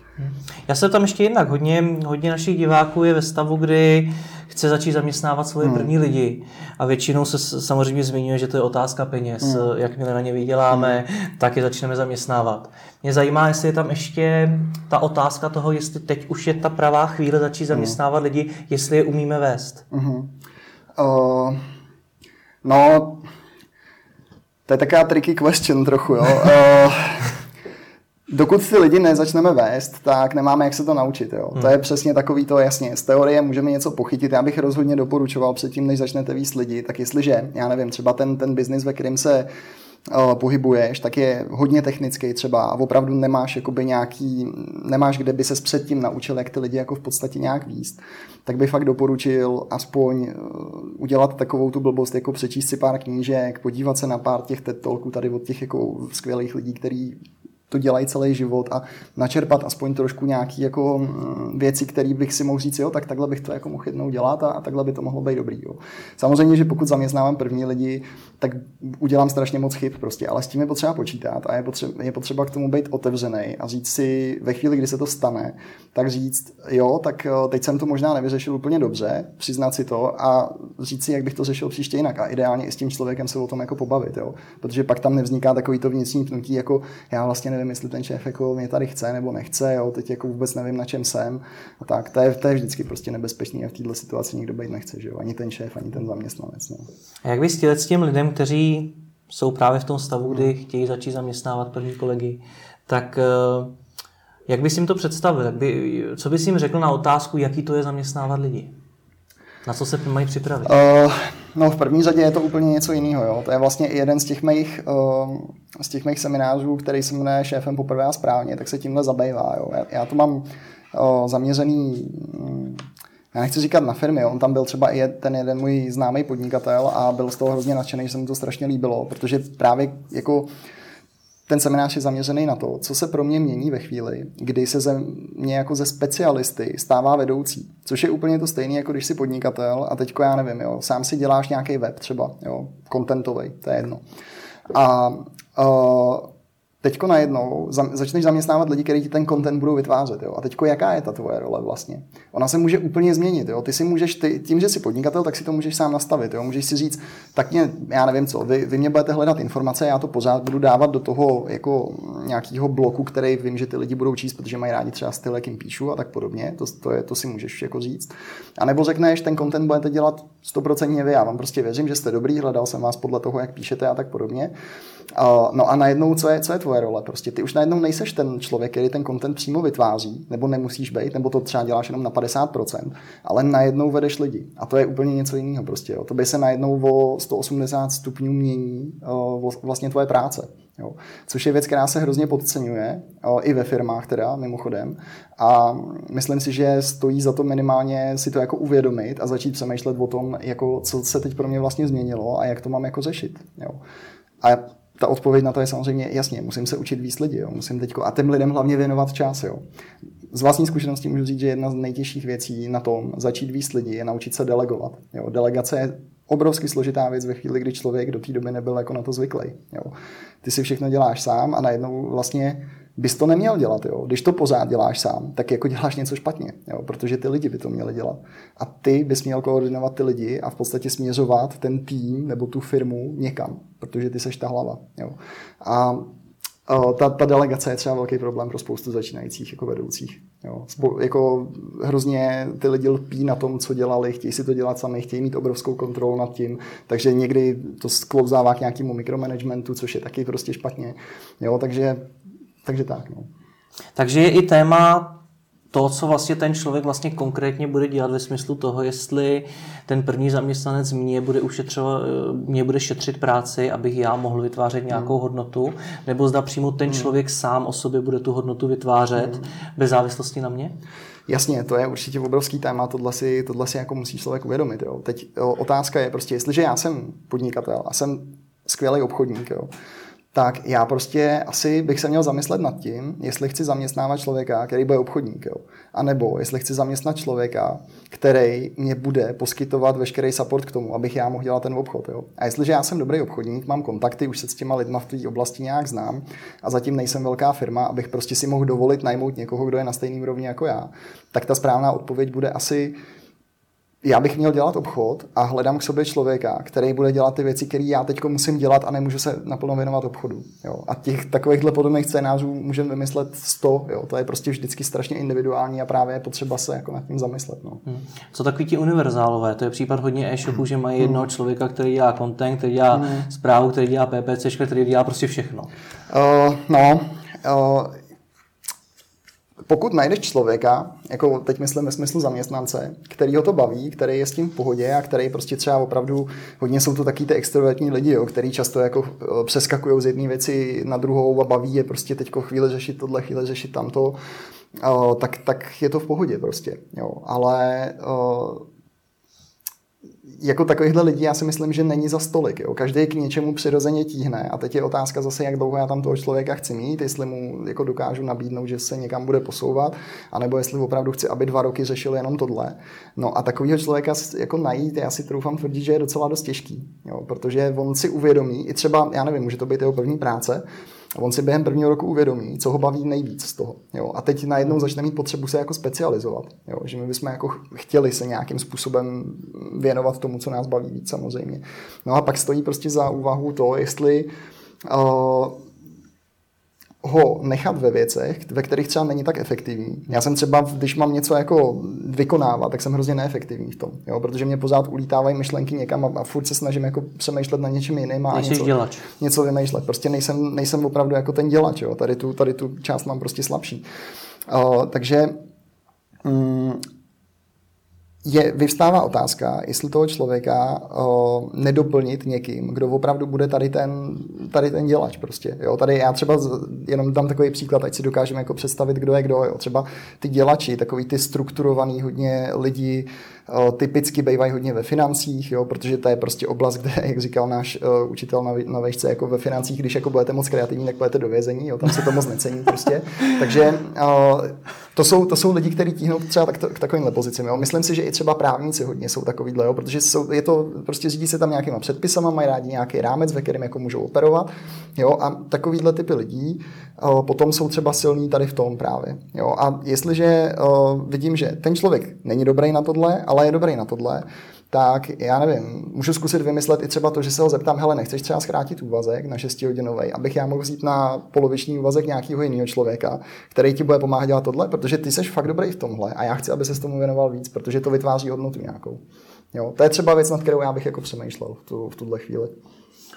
Já se tam ještě jinak, hodně, hodně našich diváků je ve stavu, kdy chce začít zaměstnávat svoje hmm. první lidi a většinou se samozřejmě zmiňuje, že to je otázka peněz, hmm. jakmile na ně vyděláme, hmm. tak je začneme zaměstnávat. Mě zajímá, jestli je tam ještě ta otázka toho, jestli teď už je ta pravá chvíle začít hmm. zaměstnávat hmm. lidi, jestli je umíme vést. Hmm. Uh, no, to je taková tricky question trochu, jo. Uh, Dokud ty lidi nezačneme vést, tak nemáme jak se to naučit. Jo. Hmm. To je přesně takový to, jasně, z teorie můžeme něco pochytit. Já bych rozhodně doporučoval předtím, než začnete víc lidi, tak jestliže, já nevím, třeba ten, ten biznis, ve kterém se uh, pohybuješ, tak je hodně technický třeba a opravdu nemáš jakoby nějaký, nemáš kde by se předtím naučil, jak ty lidi jako v podstatě nějak výst, tak bych fakt doporučil aspoň uh, udělat takovou tu blbost, jako přečíst si pár knížek, podívat se na pár těch TED tady od těch jako skvělých lidí, který to dělají celý život a načerpat aspoň trošku nějaký jako mm, věci, které bych si mohl říct, jo, tak takhle bych to jako mohl jednou dělat a, a takhle by to mohlo být dobrý. Jo. Samozřejmě, že pokud zaměstnávám první lidi, tak udělám strašně moc chyb prostě, ale s tím je potřeba počítat a je potřeba, je potřeba k tomu být otevřený a říct si ve chvíli, kdy se to stane, tak říct, jo, tak teď jsem to možná nevyřešil úplně dobře, přiznat si to a říct si, jak bych to řešil příště jinak a ideálně i s tím člověkem se o tom jako pobavit, jo. protože pak tam nevzniká takový to vnitřní pnutí, jako já vlastně nevím, nevím, jestli ten šéf jako mě tady chce nebo nechce, jo, teď jako vůbec nevím, na čem jsem. A tak, to je, to je vždycky prostě nebezpečný a v této situaci nikdo být nechce, že jo, ani ten šéf, ani ten zaměstnanec. No. A jak bys s těm lidem, kteří jsou právě v tom stavu, kdy chtějí začít zaměstnávat první kolegy, tak eh, jak bys jim to představil? Jak by, co bys jim řekl na otázku, jaký to je zaměstnávat lidi? Na co se mají připravit? Uh, no v první řadě je to úplně něco jiného. Jo. To je vlastně jeden z těch mých, uh, z těch mých seminářů, který se jmenuje šéfem poprvé a správně, tak se tímhle zabývá. Jo. Já, já to mám uh, zaměřený um, já nechci říkat na firmy, on tam byl třeba i ten jeden můj známý podnikatel a byl z toho hrozně nadšený, že se mu to strašně líbilo, protože právě jako ten seminář je zaměřený na to, co se pro mě mění ve chvíli, kdy se ze mě jako ze specialisty stává vedoucí. Což je úplně to stejné, jako když jsi podnikatel a teďko já nevím, jo, sám si děláš nějaký web třeba, jo, contentový, to je jedno. A uh, teďko najednou začneš zaměstnávat lidi, kteří ti ten content budou vytvářet. Jo? A teďko jaká je ta tvoje role vlastně? Ona se může úplně změnit. Jo? Ty si můžeš, ty, tím, že jsi podnikatel, tak si to můžeš sám nastavit. Jo? Můžeš si říct, tak mě, já nevím co, vy, vy mě budete hledat informace, já to pořád budu dávat do toho jako nějakého bloku, který vím, že ty lidi budou číst, protože mají rádi třeba styl, jakým píšu a tak podobně. To, to, je, to si můžeš jako říct. A nebo řekneš, ten content budete dělat 100% vy. Já vám prostě věřím, že jste dobrý, hledal jsem vás podle toho, jak píšete a tak podobně. No a najednou, co je, co je tvoje role? Prostě ty už najednou nejseš ten člověk, který ten content přímo vytváří, nebo nemusíš být, nebo to třeba děláš jenom na 50%, ale najednou vedeš lidi. A to je úplně něco jiného. Prostě, jo. To by se najednou o 180 stupňů mění vlastně tvoje práce. Jo. Což je věc, která se hrozně podceňuje, o, i ve firmách teda, mimochodem. A myslím si, že stojí za to minimálně si to jako uvědomit a začít přemýšlet o tom, jako, co se teď pro mě vlastně změnilo a jak to mám jako řešit. Jo. A ta odpověď na to je samozřejmě jasně, musím se učit víc lidi, jo. musím teďko, a těm lidem hlavně věnovat čas. Jo. Z vlastní zkušenosti můžu říct, že jedna z nejtěžších věcí na tom začít víc lidi je naučit se delegovat. Jo. Delegace je obrovsky složitá věc ve chvíli, kdy člověk do té doby nebyl jako na to zvyklý. Jo. Ty si všechno děláš sám a najednou vlastně bys to neměl dělat. Jo? Když to pořád děláš sám, tak jako děláš něco špatně, jo? protože ty lidi by to měli dělat. A ty bys měl koordinovat ty lidi a v podstatě směřovat ten tým nebo tu firmu někam, protože ty seš ta hlava. Jo? A ta, ta delegace je třeba velký problém pro spoustu začínajících jako vedoucích. Jo. Spo, jako hrozně ty lidi lpí na tom, co dělali, chtějí si to dělat sami, chtějí mít obrovskou kontrolu nad tím, takže někdy to sklouzává k nějakému mikromanagementu, což je taky prostě špatně. Jo, takže takže tak. No. Takže je i téma to, co vlastně ten člověk vlastně konkrétně bude dělat ve smyslu toho, jestli ten první zaměstnanec mě bude ušetřovat, mě bude šetřit práci, abych já mohl vytvářet nějakou hmm. hodnotu, nebo zda přímo ten hmm. člověk sám o sobě bude tu hodnotu vytvářet hmm. bez závislosti na mě? Jasně, to je určitě obrovský téma, tohle si, tohle si jako musí člověk uvědomit. Jo. Teď otázka je prostě, jestliže já jsem podnikatel a jsem skvělý obchodník, jo, tak já prostě asi bych se měl zamyslet nad tím, jestli chci zaměstnávat člověka, který bude obchodník, jo. A nebo jestli chci zaměstnat člověka, který mě bude poskytovat veškerý support k tomu, abych já mohl dělat ten obchod. Jo. A jestliže já jsem dobrý obchodník, mám kontakty, už se s těma lidma v té oblasti nějak znám a zatím nejsem velká firma, abych prostě si mohl dovolit najmout někoho, kdo je na stejném úrovni jako já, tak ta správná odpověď bude asi já bych měl dělat obchod a hledám k sobě člověka, který bude dělat ty věci, které já teď musím dělat a nemůžu se naplno věnovat obchodu. Jo. A těch takovýchhle podobných scénářů můžeme vymyslet 100. Jo. To je prostě vždycky strašně individuální a právě je potřeba se jako nad tím zamyslet. No. Hmm. Co takový ti univerzálové? To je případ hodně e-shopů, že mají jednoho hmm. člověka, který dělá content, který dělá hmm. zprávu, který dělá PPC, který dělá prostě všechno. Uh, no, uh, pokud najdeš člověka, jako teď myslím ve smyslu zaměstnance, který ho to baví, který je s tím v pohodě a který prostě třeba opravdu, hodně jsou to taky ty extrovertní lidi, jo, který často jako eh, přeskakují z jedné věci na druhou a baví je prostě teď chvíli řešit tohle, chvíli řešit tamto, uh, tak, tak je to v pohodě prostě. Jo. Ale uh, jako takovýchhle lidí já si myslím, že není za stolik. Jo. Každý k něčemu přirozeně tíhne a teď je otázka zase, jak dlouho já tam toho člověka chci mít, jestli mu jako dokážu nabídnout, že se někam bude posouvat, anebo jestli opravdu chci, aby dva roky řešil jenom tohle. No a takového člověka jako najít, já si troufám tvrdit, že je docela dost těžký, jo, protože on si uvědomí, i třeba, já nevím, může to být jeho první práce, on si během prvního roku uvědomí, co ho baví nejvíc z toho. Jo? A teď najednou začne mít potřebu se jako specializovat. Jo? Že my bychom jako chtěli se nějakým způsobem věnovat tomu, co nás baví víc samozřejmě. No a pak stojí prostě za úvahu to, jestli uh, ho nechat ve věcech, ve kterých třeba není tak efektivní. Já jsem třeba, když mám něco jako vykonávat, tak jsem hrozně neefektivní v tom, jo? protože mě pořád ulítávají myšlenky někam a, a furt se snažím jako přemýšlet na něčem jiném a něco, dělač. něco vymýšlet. Prostě nejsem, nejsem opravdu jako ten dělač, jo? Tady, tu, tady tu část mám prostě slabší. Uh, takže mm, je, vyvstává otázka, jestli toho člověka o, nedoplnit někým, kdo opravdu bude tady ten, tady ten dělač prostě. Jo? Tady já třeba jenom dám takový příklad, ať si dokážeme jako představit, kdo je kdo. Jo? Třeba ty dělači, takový ty strukturovaný hodně lidi, typicky bývají hodně ve financích, jo, protože to je prostě oblast, kde, jak říkal náš uh, učitel na, na vejšce, jako ve financích, když jako budete moc kreativní, tak budete do vězení, jo, tam se to moc necení prostě. Takže uh, to jsou, to jsou lidi, kteří tíhnou třeba tak, k takovýmhle pozicím. Jo. Myslím si, že i třeba právníci hodně jsou takovýhle, jo, protože jsou, je to, prostě řídí se tam nějakýma předpisama, mají rádi nějaký rámec, ve kterém jako můžou operovat. Jo, a takovýhle typy lidí uh, potom jsou třeba silní tady v tom právě. Jo. A jestliže uh, vidím, že ten člověk není dobrý na tohle, ale je dobrý na tohle, tak já nevím, můžu zkusit vymyslet i třeba to, že se ho zeptám, hele, nechceš třeba zkrátit úvazek na 6 hodinový, abych já mohl vzít na poloviční úvazek nějakého jiného člověka, který ti bude pomáhat dělat tohle, protože ty jsi fakt dobrý v tomhle a já chci, aby se tomu věnoval víc, protože to vytváří hodnotu nějakou. Jo, to je třeba věc, nad kterou já bych jako přemýšlel v, tu, v tuhle chvíli.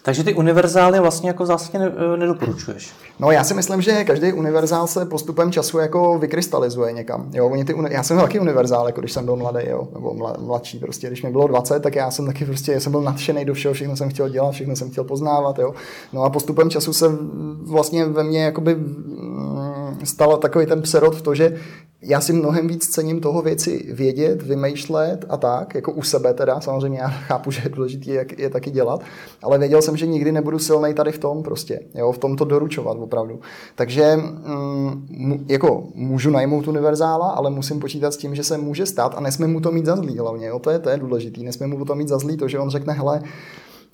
Takže ty univerzály vlastně jako zásadně eh, nedoporučuješ? No já si myslím, že každý univerzál se postupem času jako vykrystalizuje někam. Jo, oni ty, já jsem taky univerzál, jako když jsem byl mladý, jo, nebo mladší prostě. Když mi bylo 20, tak já jsem taky prostě, já jsem byl nadšený do všeho, všechno jsem chtěl dělat, všechno jsem chtěl poznávat, jo. No a postupem času se vlastně ve mně jakoby stal takový ten přerod v to, že já si mnohem víc cením toho věci vědět, vymýšlet a tak, jako u sebe teda, samozřejmě já chápu, že je důležité jak je taky dělat, ale věděl jsem, že nikdy nebudu silnej tady v tom prostě, jo, v tom to doručovat opravdu. Takže mm, jako můžu najmout univerzála, ale musím počítat s tím, že se může stát a nesmím mu to mít za zlý hlavně, jo, to je, to je důležitý, nesmím mu to mít za zlý, to, že on řekne, hele,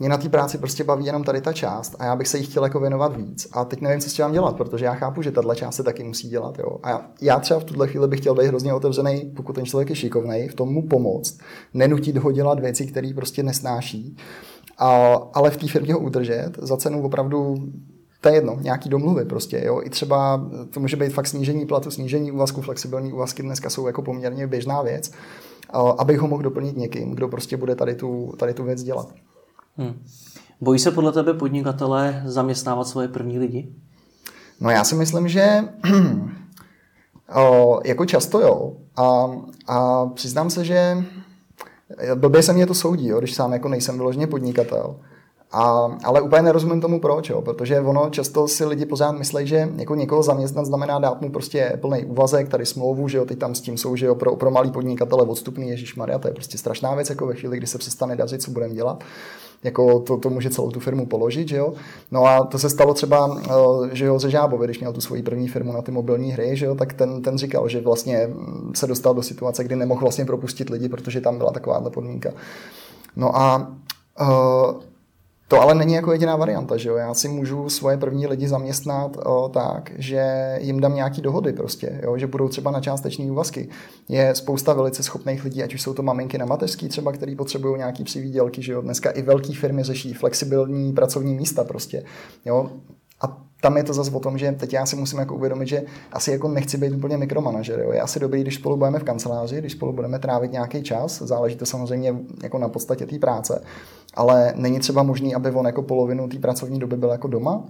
mě na té práci prostě baví jenom tady ta část a já bych se jí chtěl jako věnovat víc. A teď nevím, co s tím mám dělat, protože já chápu, že tahle část se taky musí dělat. Jo. A já třeba v tuhle chvíli bych chtěl být hrozně otevřený, pokud ten člověk je šikovný, v tom mu pomoct, nenutit ho dělat věci, které prostě nesnáší, a, ale v té firmě ho udržet za cenu opravdu to je jedno, nějaký domluvy prostě, jo. I třeba to může být fakt snížení platu, snížení úvazku, flexibilní úvazky dneska jsou jako poměrně běžná věc, abych ho mohl doplnit někým, kdo prostě bude tady tu, tady tu věc dělat. Hmm. Bojí se podle tebe podnikatelé zaměstnávat svoje první lidi? No já si myslím, že o, jako často jo. A, a přiznám se, že blbě se mě to soudí, jo, když sám jako nejsem vyloženě podnikatel. A, ale úplně nerozumím tomu proč, jo, protože ono často si lidi pořád myslí, že jako někoho zaměstnat znamená dát mu prostě plný úvazek, tady smlouvu, že jo, teď tam s tím jsou, že jo, pro, pro malý podnikatele odstupný Ježíš Maria, to je prostě strašná věc, jako ve chvíli, kdy se přestane dařit, co budeme dělat jako to, to může celou tu firmu položit, že jo. No a to se stalo třeba, eh, že jo, ze Žábovi, když měl tu svoji první firmu na ty mobilní hry, že jo, tak ten, ten říkal, že vlastně se dostal do situace, kdy nemohl vlastně propustit lidi, protože tam byla takováhle podmínka. No a uh, to ale není jako jediná varianta, že jo? Já si můžu svoje první lidi zaměstnat o, tak, že jim dám nějaký dohody prostě, jo? že budou třeba na částečný úvazky. Je spousta velice schopných lidí, ať už jsou to maminky na mateřský třeba, který potřebují nějaký přivídělky, že jo? Dneska i velké firmy řeší flexibilní pracovní místa prostě, jo? Tam je to zase o tom, že teď já si musím jako uvědomit, že asi jako nechci být úplně mikromanažer. Jo. Je asi dobrý, když spolu budeme v kanceláři, když spolu budeme trávit nějaký čas, záleží to samozřejmě jako na podstatě té práce, ale není třeba možný, aby on jako polovinu té pracovní doby byl jako doma.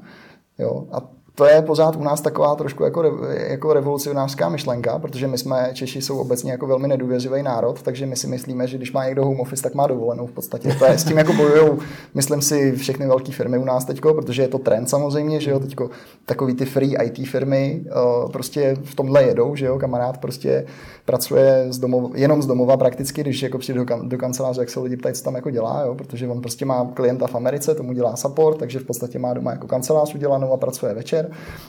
Jo. A to je pořád u nás taková trošku jako, jako revolucionářská myšlenka, protože my jsme, Češi jsou obecně jako velmi nedůvěřivý národ, takže my si myslíme, že když má někdo home office, tak má dovolenou v podstatě. To je, s tím jako bojují, myslím si, všechny velké firmy u nás teďko, protože je to trend samozřejmě, že jo, teďko takový ty free IT firmy uh, prostě v tomhle jedou, že jo, kamarád prostě pracuje z domova, jenom z domova prakticky, když jako přijde do, kan, do kanceláře, jak se lidi ptají, co tam jako dělá, jo, protože on prostě má klienta v Americe, tomu dělá support, takže v podstatě má doma jako kancelář udělanou a pracuje večer,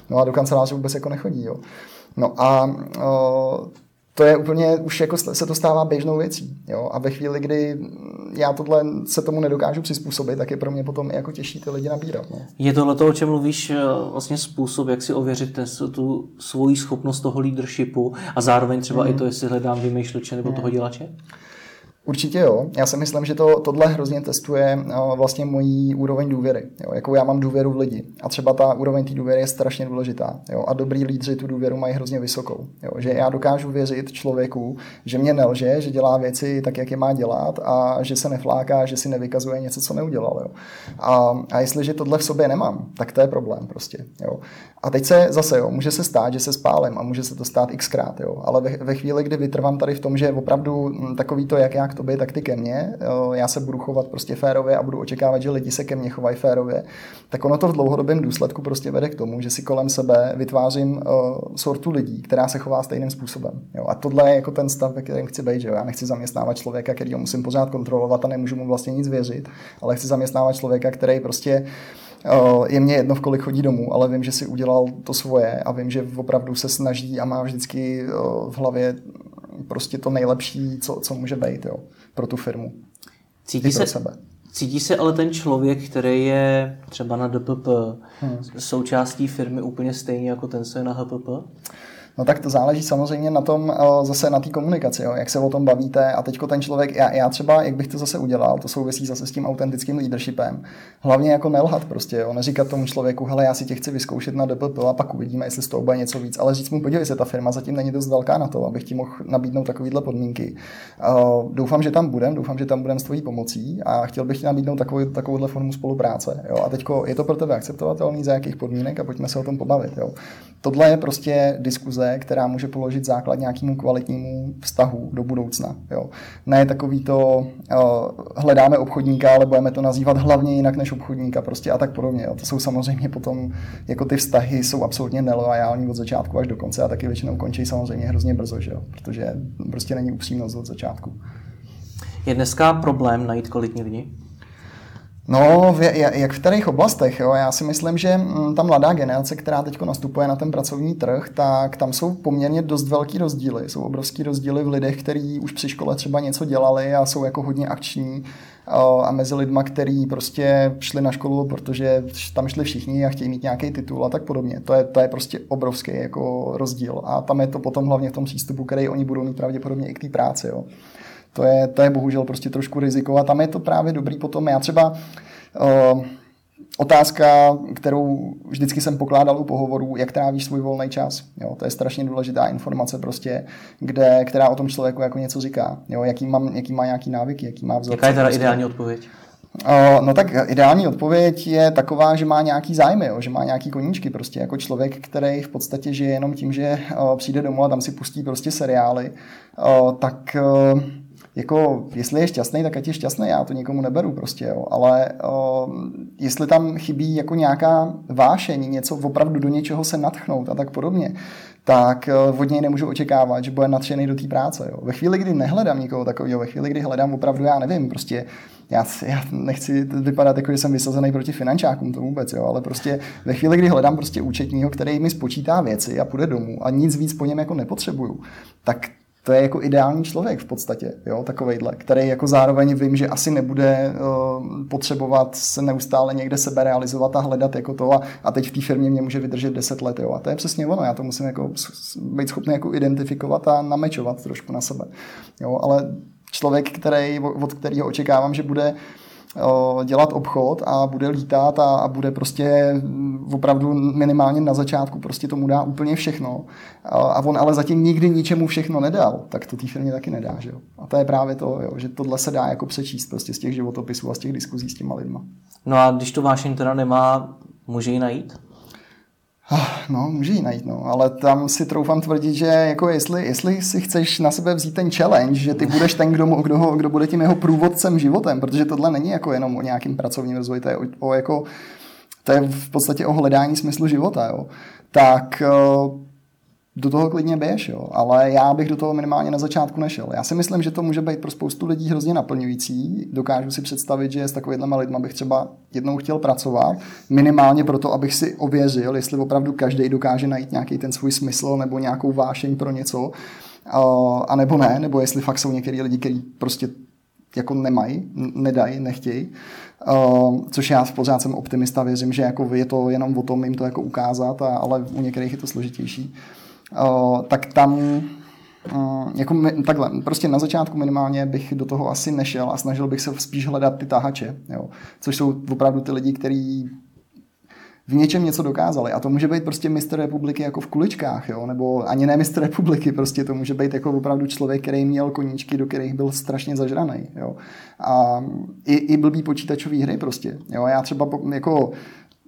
no a do kanceláře vůbec jako nechodí, jo. No a o, to je úplně, už jako se to stává běžnou věcí. Jo? A ve chvíli, kdy já tohle se tomu nedokážu přizpůsobit, tak je pro mě potom jako těžší ty lidi nabírat. No. Je tohle to, o čem mluvíš, eh, vlastně způsob, jak si ověřit ten, tu svoji schopnost toho leadershipu a zároveň třeba mm. i to, jestli hledám vymýšleče nebo mm. toho dělače? Určitě jo. Já si myslím, že to, tohle hrozně testuje uh, vlastně mojí úroveň důvěry. Jo. Jako já mám důvěru v lidi. A třeba ta úroveň té důvěry je strašně důležitá. Jo. A dobrý lídři tu důvěru mají hrozně vysokou. Jo. Že já dokážu věřit člověku, že mě nelže, že dělá věci tak, jak je má dělat a že se nefláká, že si nevykazuje něco, co neudělal. Jo. A, a jestliže tohle v sobě nemám, tak to je problém prostě. Jo. A teď se zase, jo, může se stát, že se spálím a může se to stát xkrát, jo. Ale ve, ve chvíli, kdy vytrvám tady v tom, že opravdu takový to, jak já k tobě, tak ty ke mně, já se budu chovat prostě férově a budu očekávat, že lidi se ke mně chovají férově, tak ono to v dlouhodobém důsledku prostě vede k tomu, že si kolem sebe vytvářím uh, sortu lidí, která se chová stejným způsobem. Jo. A tohle je jako ten stav, ve kterém chci být. Že jo. Já nechci zaměstnávat člověka, který ho musím pořád kontrolovat a nemůžu mu vlastně nic věřit, ale chci zaměstnávat člověka, který prostě je mě jedno, v kolik chodí domů, ale vím, že si udělal to svoje a vím, že opravdu se snaží a má vždycky v hlavě prostě to nejlepší, co, co může být jo, pro tu firmu. Cítí se, sebe. Cítí se ale ten člověk, který je třeba na DPP, hmm. součástí firmy úplně stejně jako ten, co je na HPP? No tak to záleží samozřejmě na tom, eh, zase na té komunikaci, jo, jak se o tom bavíte a teďko ten člověk, já, já třeba, jak bych to zase udělal, to souvisí zase s tím autentickým leadershipem. Hlavně jako nelhat prostě, jo, neříkat tomu člověku, hele, já si tě chci vyzkoušet na DPP a pak uvidíme, jestli z toho bude něco víc, ale říct mu, podívej se, ta firma zatím není dost velká na to, abych ti mohl nabídnout takovýhle podmínky. Uh, doufám, že tam budem, doufám, že tam budem s tvojí pomocí a chtěl bych ti nabídnout takovou, takovouhle formu spolupráce. Jo. A teďko je to pro tebe akceptovatelný, za jakých podmínek a pojďme se o tom pobavit. Jo. Tohle je prostě diskuze, která může položit základ nějakému kvalitnímu vztahu do budoucna. Jo. Ne takový to, uh, hledáme obchodníka, ale budeme to nazývat hlavně jinak než obchodníka prostě a tak podobně. Jo. To jsou samozřejmě potom, jako ty vztahy jsou absolutně neloajální od začátku až do konce a taky většinou končí samozřejmě hrozně brzo, že jo. protože prostě není upřímnost od začátku. Je dneska problém najít kvalitní lidi? No, v, jak v kterých oblastech? Jo? Já si myslím, že mm, ta mladá generace, která teď nastupuje na ten pracovní trh, tak tam jsou poměrně dost velký rozdíly. Jsou obrovský rozdíly v lidech, kteří už při škole třeba něco dělali a jsou jako hodně akční a mezi lidma, kteří prostě šli na školu, protože tam šli všichni a chtějí mít nějaký titul a tak podobně. To je, to je prostě obrovský jako rozdíl. A tam je to potom hlavně v tom přístupu, který oni budou mít pravděpodobně i k té práci. Jo to je, to je bohužel prostě trošku riziko a tam je to právě dobrý potom. Já třeba uh, otázka, kterou vždycky jsem pokládal u pohovorů, jak trávíš svůj volný čas. Jo, to je strašně důležitá informace prostě, kde, která o tom člověku jako něco říká. Jo, jaký, mám, jaký má nějaký návyky, jaký má vzorce. Jaká je teda prostě. ideální odpověď? Uh, no tak ideální odpověď je taková, že má nějaký zájmy, jo, že má nějaký koníčky, prostě jako člověk, který v podstatě žije jenom tím, že uh, přijde domů a tam si pustí prostě seriály, tak jako, jestli je šťastný, tak ať je šťastný, já to nikomu neberu prostě, jo. ale o, jestli tam chybí jako nějaká vášení, něco opravdu do něčeho se natchnout a tak podobně, tak od něj nemůžu očekávat, že bude nadšený do té práce. Jo. Ve chvíli, kdy nehledám nikoho takového, ve chvíli, kdy hledám opravdu, já nevím, prostě já, já nechci vypadat jako, že jsem vysazený proti finančákům, to vůbec, jo, ale prostě ve chvíli, kdy hledám prostě účetního, který mi spočítá věci a půjde domů a nic víc po něm jako nepotřebuju, tak to je jako ideální člověk v podstatě, jo, takovejhle, který jako zároveň vím, že asi nebude uh, potřebovat se neustále někde sebe realizovat a hledat jako to a, a teď v té firmě mě může vydržet 10 let, jo, a to je přesně ono, já to musím jako být schopný jako identifikovat a namečovat trošku na sebe, jo, ale člověk, který, od kterého očekávám, že bude dělat obchod a bude lítat a, a bude prostě opravdu minimálně na začátku prostě tomu dá úplně všechno. A, on ale zatím nikdy ničemu všechno nedal, tak to té firmě taky nedá. Že jo? A to je právě to, jo, že tohle se dá jako přečíst prostě z těch životopisů a z těch diskuzí s těma lidma. No a když to vášeň teda nemá, může ji najít? Ah, no, může ji najít, no, ale tam si troufám tvrdit, že jako jestli, jestli si chceš na sebe vzít ten challenge, že ty budeš ten, kdo, kdo, kdo bude tím jeho průvodcem životem, protože tohle není jako jenom o nějakým pracovním rozvoji, to je o, o jako, to je v podstatě o hledání smyslu života, jo. Tak do toho klidně běž, jo. ale já bych do toho minimálně na začátku nešel. Já si myslím, že to může být pro spoustu lidí hrozně naplňující. Dokážu si představit, že s takovými lidmi bych třeba jednou chtěl pracovat, minimálně proto, abych si ověřil, jestli opravdu každý dokáže najít nějaký ten svůj smysl nebo nějakou vášeň pro něco, a nebo ne, nebo jestli fakt jsou některý lidi, kteří prostě jako nemají, nedají, nechtějí. Uh, což já pořád jsem optimista, věřím, že jako je to jenom o tom jim to jako ukázat, a, ale u některých je to složitější. Uh, tak tam Mm, jako takhle, prostě na začátku minimálně bych do toho asi nešel a snažil bych se spíš hledat ty tahače, jo, což jsou opravdu ty lidi, kteří v něčem něco dokázali. A to může být prostě mistr republiky jako v kuličkách, jo? nebo ani ne mistr republiky, prostě to může být jako opravdu člověk, který měl koníčky, do kterých byl strašně zažraný. Jo? A i, i blbý počítačový hry prostě. Jo? Já třeba jako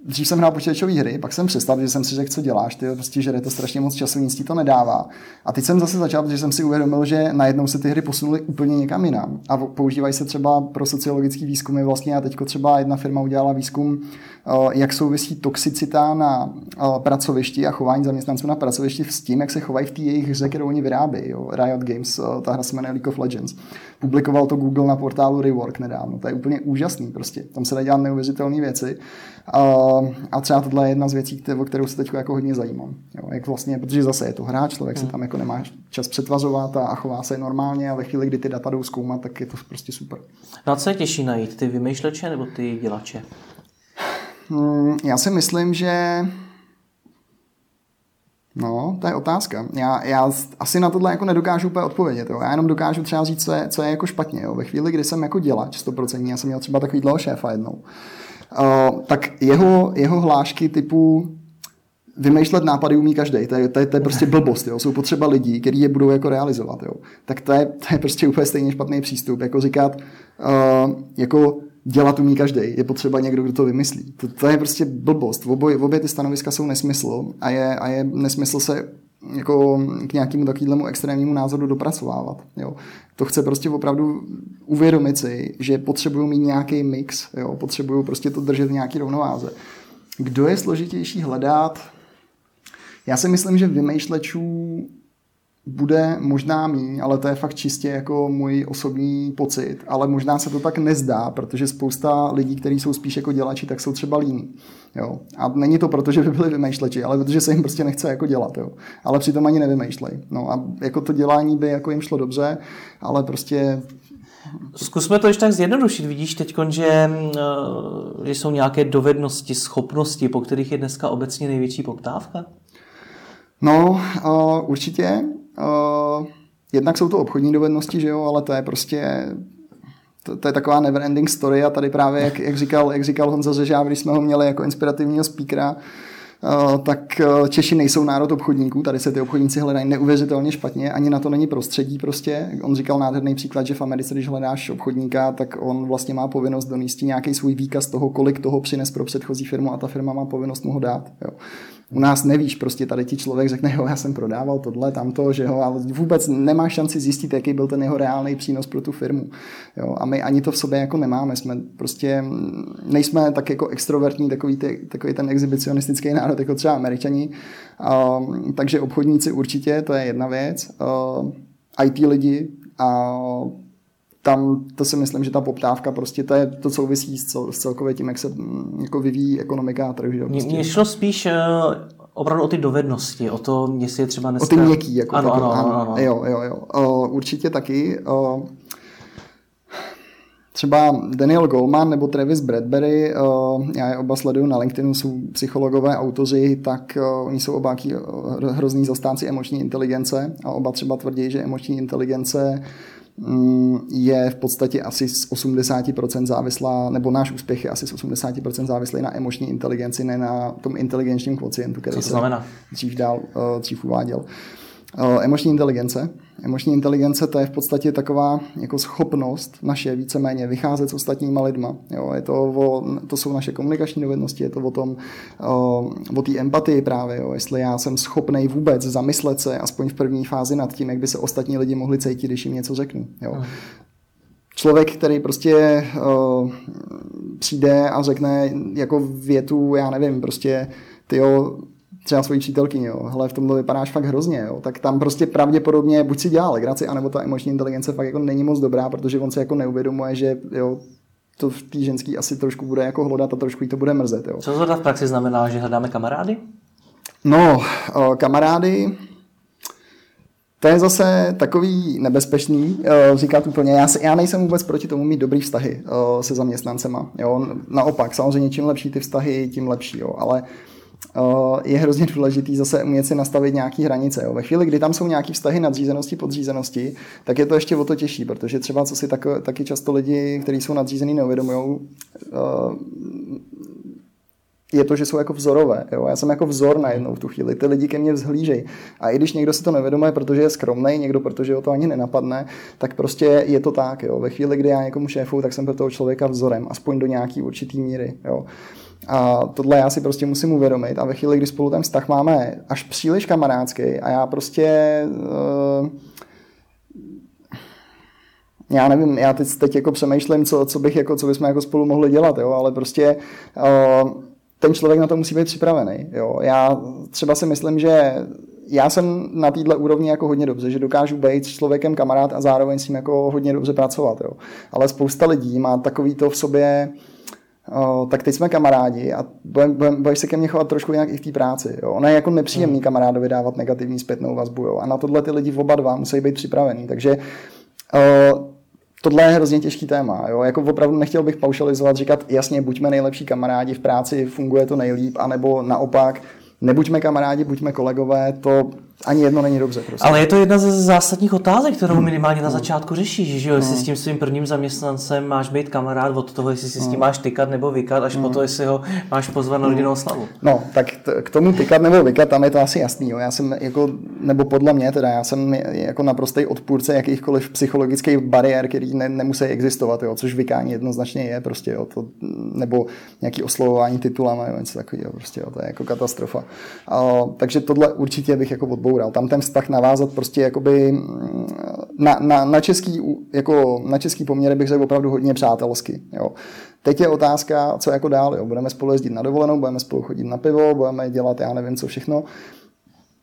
dřív jsem hrál počítačové hry, pak jsem přestal, že jsem si řekl, co děláš, ty prostě žere to strašně moc času, nic ti to nedává. A teď jsem zase začal, protože jsem si uvědomil, že najednou se ty hry posunuly úplně někam jinam. A používají se třeba pro sociologické výzkumy vlastně a teďko třeba jedna firma udělala výzkum, jak souvisí toxicita na eh, pracovišti a chování zaměstnanců na pracovišti s tím, jak se chovají v té jejich hře, kterou oni vyrábějí. Jo. Riot Games, eh, ta hra se jmenuje League of Legends. Publikoval to Google na portálu Rework nedávno. To je úplně úžasný prostě. Tam se dá dělat neuvěřitelné věci. A třeba tohle je jedna z věcí, o kterou se teď jako hodně zajímám. Jo, jak vlastně, protože zase je to hráč, člověk se hmm. tam jako nemá čas přetvazovat a, chová se normálně a ve chvíli, kdy ty data jdou zkoumat, tak je to prostě super. No a co je těžší najít, ty vymýšleče nebo ty dělače? Hmm, já si myslím, že No, to je otázka. Já, já asi na tohle jako nedokážu úplně odpovědět. Jo. Já jenom dokážu třeba říct, co je, co je jako špatně. Jo. Ve chvíli, kdy jsem jako dělač 100%, já jsem měl třeba takový dlouho šéfa jednou, uh, tak jeho, jeho hlášky typu vymýšlet nápady umí každý. To je, to, je, to je prostě blbost. Jo. Jsou potřeba lidí, kteří je budou jako realizovat. Jo. Tak to je, to je prostě úplně stejně špatný přístup. Jako říkat, uh, jako dělat umí každý. Je potřeba někdo, kdo to vymyslí. To, to je prostě blbost. V obě, ty stanoviska jsou nesmysl a je, a je nesmysl se jako k nějakému takovému extrémnímu názoru dopracovávat. Jo. To chce prostě opravdu uvědomit si, že potřebují mít nějaký mix, jo. potřebují prostě to držet v nějaký rovnováze. Kdo je složitější hledat? Já si myslím, že vymýšlečů bude možná mý, ale to je fakt čistě jako můj osobní pocit, ale možná se to tak nezdá, protože spousta lidí, kteří jsou spíš jako dělači, tak jsou třeba líní. Jo. A není to proto, že by byli vymýšleči, ale protože se jim prostě nechce jako dělat. Jo. Ale přitom ani nevymýšlej. No a jako to dělání by jako jim šlo dobře, ale prostě Zkusme to ještě tak zjednodušit. Vidíš teď, že, že jsou nějaké dovednosti, schopnosti, po kterých je dneska obecně největší poptávka? No, uh, určitě. Uh, jednak jsou to obchodní dovednosti, že jo, ale to je prostě to, to je taková never ending story a tady právě, jak, jak, říkal, jak říkal Honza Řežáv, když jsme ho měli jako inspirativního speakera, Uh, tak uh, Češi nejsou národ obchodníků, tady se ty obchodníci hledají neuvěřitelně špatně, ani na to není prostředí prostě. On říkal nádherný příklad, že v Americe, když hledáš obchodníka, tak on vlastně má povinnost donést nějaký svůj výkaz toho, kolik toho přines pro předchozí firmu a ta firma má povinnost mu ho dát. Jo. U nás nevíš, prostě tady ti člověk řekne, jo, já jsem prodával tohle, tamto, že jo, ale vůbec nemá šanci zjistit, jaký byl ten jeho reálný přínos pro tu firmu. Jo, a my ani to v sobě jako nemáme, jsme prostě, nejsme tak jako extrovertní, takový, ty, takový ten exhibicionistický národ, jako třeba američani, uh, takže obchodníci určitě, to je jedna věc, uh, IT lidi a tam to si myslím, že ta poptávka prostě to, je, to souvisí s, cel, s celkově tím, jak se mm, jako vyvíjí ekonomika a trh. Prostě. Mně šlo spíš uh, opravdu o ty dovednosti, o to, jestli je třeba dneska... O ty měkký. Jako ano, ano, ano, ano, Jo, jo, jo. Uh, určitě taky. Uh, třeba Daniel Goleman nebo Travis Bradbury, já je oba sleduju na LinkedInu, jsou psychologové, autoři, tak oni jsou oba hrozný zastánci emoční inteligence a oba třeba tvrdí, že emoční inteligence je v podstatě asi z 80% závislá, nebo náš úspěch je asi z 80% závislý na emoční inteligenci, ne na tom inteligenčním kvocientu, který se dřív, dál, eh, dřív uváděl. Eh, emoční inteligence. Emoční inteligence to je v podstatě taková jako schopnost naše víceméně vycházet s ostatníma lidma. Jo, je to, o, to jsou naše komunikační dovednosti, je to o tom, o, o té empatii právě, jo, jestli já jsem schopný vůbec zamyslet se aspoň v první fázi nad tím, jak by se ostatní lidi mohli cítit, když jim něco řeknu. Jo. Hmm. Člověk, který prostě o, přijde a řekne jako větu, já nevím, prostě ty třeba svoji přítelkyni, jo, hele, v tomhle vypadáš fakt hrozně, jo, tak tam prostě pravděpodobně buď si dělá legraci, anebo ta emoční inteligence fakt jako není moc dobrá, protože on se jako neuvědomuje, že jo, to v té ženský asi trošku bude jako hledat a trošku jí to bude mrzet. Jo. Co to v praxi znamená, že hledáme kamarády? No, kamarády, to je zase takový nebezpečný, říkat úplně, já, se, já nejsem vůbec proti tomu mít dobrý vztahy se zaměstnancema. Jo. Naopak, samozřejmě čím lepší ty vztahy, tím lepší, jo. ale je hrozně důležitý zase umět si nastavit nějaké hranice. Jo. Ve chvíli, kdy tam jsou nějaké vztahy nadřízenosti, podřízenosti, tak je to ještě o to těžší, protože třeba co si tak, taky často lidi, kteří jsou nadřízený, neuvědomují, je to, že jsou jako vzorové. Jo? Já jsem jako vzor najednou v tu chvíli. Ty lidi ke mně vzhlížejí. A i když někdo si to nevědomuje, protože je skromný, někdo, protože ho to ani nenapadne, tak prostě je to tak. Jo? Ve chvíli, kdy já někomu šéfu, tak jsem pro toho člověka vzorem, aspoň do nějaký určitý míry. Jo? A tohle já si prostě musím uvědomit. A ve chvíli, kdy spolu ten vztah máme až příliš kamarádský a já prostě uh, já nevím, já teď, teď jako přemýšlím, co, co bych jako, co bychom jako spolu mohli dělat, jo, ale prostě uh, ten člověk na to musí být připravený. Jo. Já třeba si myslím, že já jsem na této úrovni jako hodně dobře, že dokážu být s člověkem kamarád a zároveň s ním jako hodně dobře pracovat. Jo. Ale spousta lidí má takový to v sobě, o, tak teď jsme kamarádi a budeš se ke mně chovat trošku jinak i v té práci. Jo. Ono je jako nepříjemný hmm. kamarádovi dávat negativní zpětnou vazbu. Jo. A na tohle ty lidi oba dva musí být připravení. Takže o, tohle je hrozně těžký téma. Jo? Jako opravdu nechtěl bych paušalizovat, říkat jasně, buďme nejlepší kamarádi v práci, funguje to nejlíp, anebo naopak, nebuďme kamarádi, buďme kolegové, to ani jedno není dobře. Prostě. Ale je to jedna ze zásadních otázek, kterou minimálně na začátku řešíš, že jo? Jestli s tím svým prvním zaměstnancem máš být kamarád od toho, jestli si s tím máš tykat nebo vykat, až po to, jestli ho máš pozvat na rodinnou slavu. No, tak k tomu tykat nebo vykat, tam je to asi jasný. Jo. Já jsem jako, nebo podle mě teda, já jsem jako naprostý odpůrce jakýchkoliv psychologických bariér, který ne, nemusí existovat, jo, což vykání jednoznačně je prostě, jo, to, nebo nějaký oslovování titulama, jo, něco takového, prostě, jo, to je jako katastrofa. A, takže tohle určitě bych jako odboural. Tam ten vztah navázat prostě jakoby mm, na, na, na, český, jako, na český poměry bych řekl opravdu hodně přátelsky. Jo. Teď je otázka, co jako dál. Jo. Budeme spolu jezdit na dovolenou, budeme spolu chodit na pivo, budeme dělat já nevím co všechno.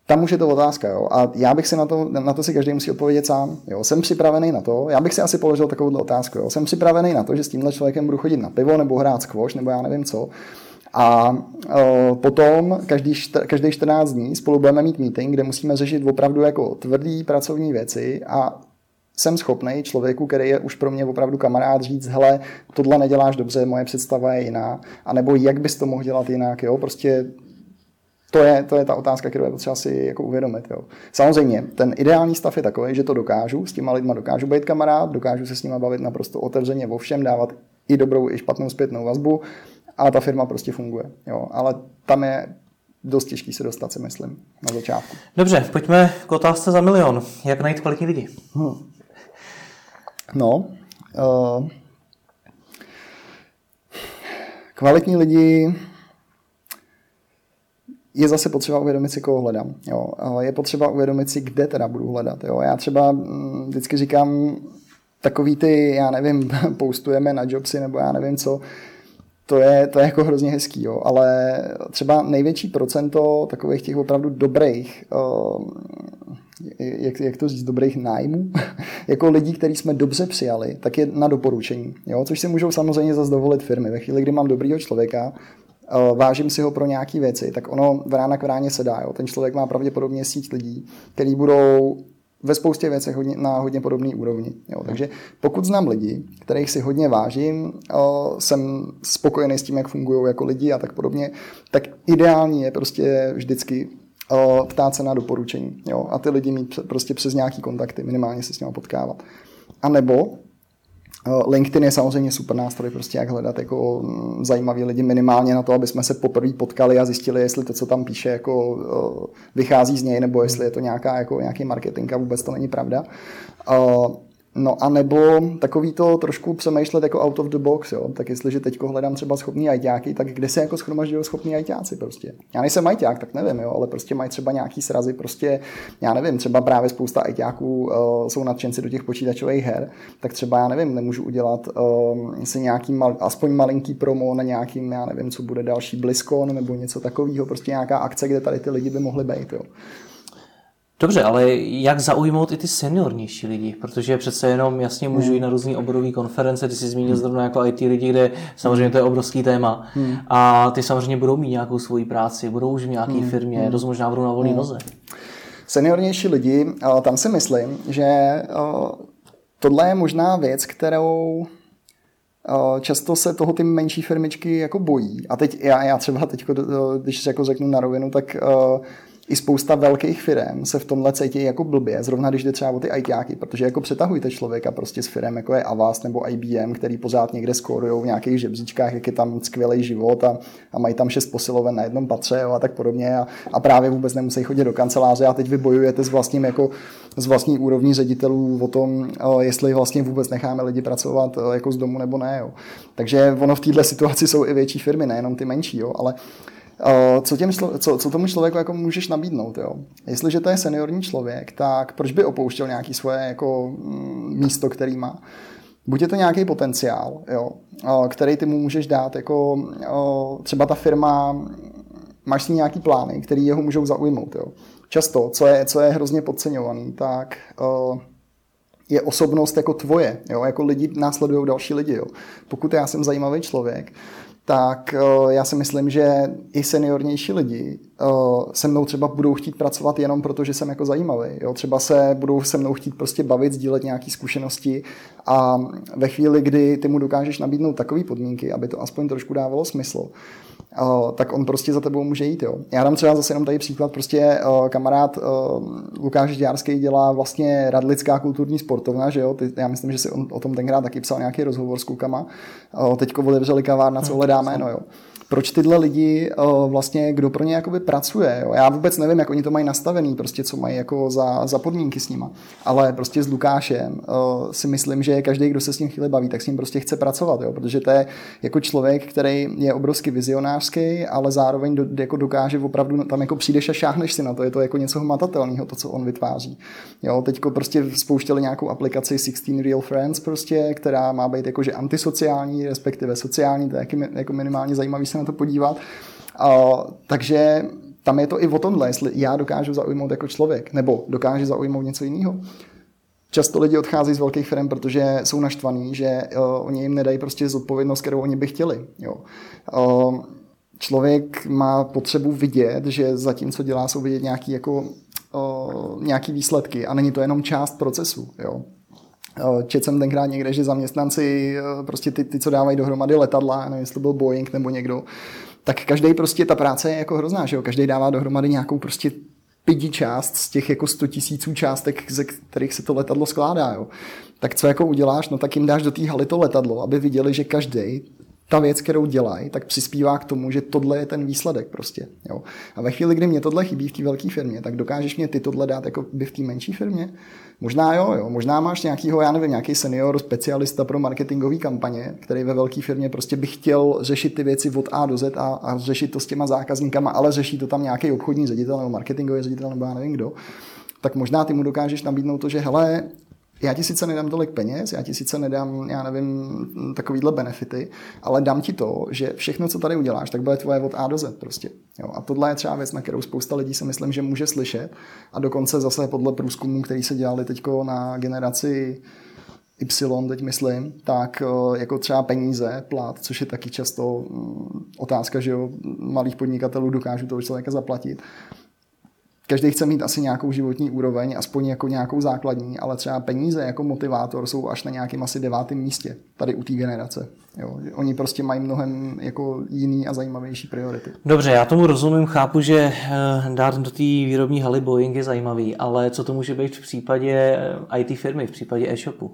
Tam už je to otázka. Jo. A já bych si na to, na to si každý musí odpovědět sám. Jo. Jsem připravený na to, já bych si asi položil takovou otázku. Jo. Jsem připravený na to, že s tímhle člověkem budu chodit na pivo nebo hrát squash nebo já nevím co. A e, potom každý, každý 14 dní spolu budeme mít meeting, kde musíme řešit opravdu jako tvrdý pracovní věci a jsem schopný člověku, který je už pro mě opravdu kamarád, říct, hele, tohle neděláš dobře, moje představa je jiná, a nebo jak bys to mohl dělat jinak, jo, prostě to je, to je ta otázka, kterou je potřeba si jako uvědomit. Jo. Samozřejmě, ten ideální stav je takový, že to dokážu, s těma lidma dokážu být kamarád, dokážu se s nimi bavit naprosto otevřeně o všem, dávat i dobrou, i špatnou zpětnou vazbu, ale ta firma prostě funguje. Jo. Ale tam je dost těžký se dostat, si myslím, na začátku. Dobře, pojďme k otázce za milion. Jak najít kvalitní lidi? Hmm. No, uh, kvalitní lidi je zase potřeba uvědomit si, koho hledám. Jo. Je potřeba uvědomit si, kde teda budu hledat. Jo. Já třeba mm, vždycky říkám, takový ty, já nevím, postujeme na jobsy nebo já nevím co, to je, to je jako hrozně hezký, jo. ale třeba největší procento takových těch opravdu dobrých, uh, jak, jak to říct, dobrých nájmů, jako lidí, který jsme dobře přijali, tak je na doporučení, jo? což si můžou samozřejmě zase dovolit firmy. Ve chvíli, kdy mám dobrýho člověka, uh, vážím si ho pro nějaké věci, tak ono v rána k vráně se dá. Jo? Ten člověk má pravděpodobně síť lidí, který budou ve spoustě věcech hodně, na hodně podobné úrovni. Jo. Takže pokud znám lidi, kterých si hodně vážím, o, jsem spokojený s tím, jak fungují jako lidi a tak podobně, tak ideální je prostě vždycky o, ptát se na doporučení. Jo. A ty lidi mít prostě přes nějaký kontakty, minimálně se s nimi potkávat. A nebo LinkedIn je samozřejmě super nástroj, prostě jak hledat jako mm, zajímavý lidi minimálně na to, aby jsme se poprvé potkali a zjistili, jestli to, co tam píše, jako eh, vychází z něj, nebo jestli je to nějaká, jako, nějaký marketing a vůbec to není pravda. No a nebo takový to trošku přemýšlet jako out of the box, jo. Tak jestliže teď hledám třeba schopný ajťáky, tak kde se jako schromažďují schopní ajťáci prostě. Já nejsem ajťák, tak nevím, jo, ale prostě mají třeba nějaký srazy, prostě, já nevím, třeba právě spousta ajťáků uh, jsou nadšenci do těch počítačových her, tak třeba já nevím, nemůžu udělat uh, si nějaký mal, aspoň malinký promo na nějakým, já nevím, co bude další BlizzCon nebo něco takového, prostě nějaká akce, kde tady ty lidi by mohli být, jo. Dobře, ale jak zaujmout i ty seniornější lidi? Protože přece jenom jasně můžu hmm. jít na různé oborové konference, ty jsi zmínil zrovna jako IT lidi, kde samozřejmě to je obrovský téma. Hmm. A ty samozřejmě budou mít nějakou svoji práci, budou už v nějaké hmm. firmě, hmm. dost možná budou na volné hmm. noze. Seniornější lidi, tam si myslím, že tohle je možná věc, kterou často se toho ty menší firmičky jako bojí. A teď já, já třeba teď, když jako řeknu na rovinu, tak i spousta velkých firm se v tomhle cítí jako blbě, zrovna když jde třeba o ty ITáky, protože jako přetahujte člověka prostě s firm jako je Avast nebo IBM, který pořád někde skórují v nějakých žebříčkách, jak je tam skvělý život a, a mají tam šest posiloven na jednom patře jo, a tak podobně a, a, právě vůbec nemusí chodit do kanceláře a teď vy bojujete s vlastním jako z vlastní úrovní ředitelů o tom, jestli vlastně vůbec necháme lidi pracovat jako z domu nebo ne. Jo. Takže ono v této situaci jsou i větší firmy, nejenom ty menší, jo, ale co, těm, co, co tomu člověku jako můžeš nabídnout. Jo? Jestliže to je seniorní člověk, tak proč by opouštěl nějaký svoje jako, mm, místo, který má? Buď je to nějaký potenciál, jo, který ty mu můžeš dát, jako třeba ta firma, máš si nějaký plány, který jeho můžou zaujmout. Jo. Často, co je, co je hrozně podceňovaný, tak je osobnost jako tvoje, jo, jako lidi následují další lidi. Jo. Pokud já jsem zajímavý člověk, tak eh, já si myslím, že i seniornější lidi eh, se mnou třeba budou chtít pracovat jenom proto, že jsem jako zajímavý. Jo? Třeba se budou se mnou chtít prostě bavit, sdílet nějaké zkušenosti a ve chvíli, kdy ty mu dokážeš nabídnout takové podmínky, aby to aspoň trošku dávalo smysl, tak on prostě za tebou může jít. Jo. Já dám třeba zase jenom tady příklad, prostě kamarád Lukáš Děrský dělá vlastně Radlická kulturní sportovna, že jo, Ty, já myslím, že si on o tom tenkrát taky psal nějaký rozhovor s klukama, teďko otevřeli kavárna, co hledáme, no jo proč tyhle lidi eh, vlastně, kdo pro ně jakoby pracuje. Jo? Já vůbec nevím, jak oni to mají nastavený, prostě co mají jako za, za podmínky s nima. Ale prostě s Lukášem uh, si myslím, že každý, kdo se s ním chvíli baví, tak s ním prostě chce pracovat, jo? protože to je jako člověk, který je obrovsky vizionářský, ale zároveň do, jako dokáže opravdu, tam jako přijdeš a šáhneš si na to, je to jako něco hmatatelného, to, co on vytváří. Jo? Teďko prostě spouštěli nějakou aplikaci 16 Real Friends, prostě, která má být jakože antisociální, respektive sociální, to je jako minimálně zajímavý se to podívat. Uh, takže tam je to i o tomhle, jestli já dokážu zaujmout jako člověk, nebo dokážu zaujmout něco jiného. Často lidi odchází z velkých firm, protože jsou naštvaní, že uh, oni jim nedají prostě zodpovědnost, kterou oni by chtěli. Jo. Uh, člověk má potřebu vidět, že za tím, co dělá, jsou vidět nějaký, jako, uh, nějaký výsledky a není to jenom část procesu. Jo. Četl jsem tenkrát někde, že zaměstnanci, prostě ty, ty co dávají dohromady letadla, nevím, jestli to byl Boeing nebo někdo, tak každý prostě, ta práce je jako hrozná, že jo? Každý dává dohromady nějakou prostě pidi část z těch jako 100 tisíců částek, ze kterých se to letadlo skládá. Jo. Tak co jako uděláš? No tak jim dáš do té haly to letadlo, aby viděli, že každý ta věc, kterou dělají, tak přispívá k tomu, že tohle je ten výsledek prostě. Jo. A ve chvíli, kdy mě tohle chybí v té velké firmě, tak dokážeš mě ty tohle dát jako by v té menší firmě? Možná jo, jo, možná máš nějakýho, já nevím, nějaký senior specialista pro marketingové kampaně, který ve velké firmě prostě by chtěl řešit ty věci od A do Z a, a řešit to s těma zákazníkama, ale řeší to tam nějaký obchodní ředitel nebo marketingový ředitel nebo já nevím kdo tak možná ty mu dokážeš nabídnout to, že hele, já ti sice nedám tolik peněz, já ti sice nedám, já nevím, takovýhle benefity, ale dám ti to, že všechno, co tady uděláš, tak bude tvoje od A do Z prostě. Jo, a tohle je třeba věc, na kterou spousta lidí si myslím, že může slyšet a dokonce zase podle průzkumů, který se dělali teď na generaci Y, teď myslím, tak eh, jako třeba peníze, plat, což je taky často mm, otázka, že jo, malých podnikatelů dokážou toho člověka zaplatit, každý chce mít asi nějakou životní úroveň, aspoň jako nějakou základní, ale třeba peníze jako motivátor jsou až na nějakém asi devátém místě tady u té generace. Jo. Oni prostě mají mnohem jako jiný a zajímavější priority. Dobře, já tomu rozumím, chápu, že eh, dát do té výrobní haly Boeing je zajímavý, ale co to může být v případě eh, IT firmy, v případě e-shopu?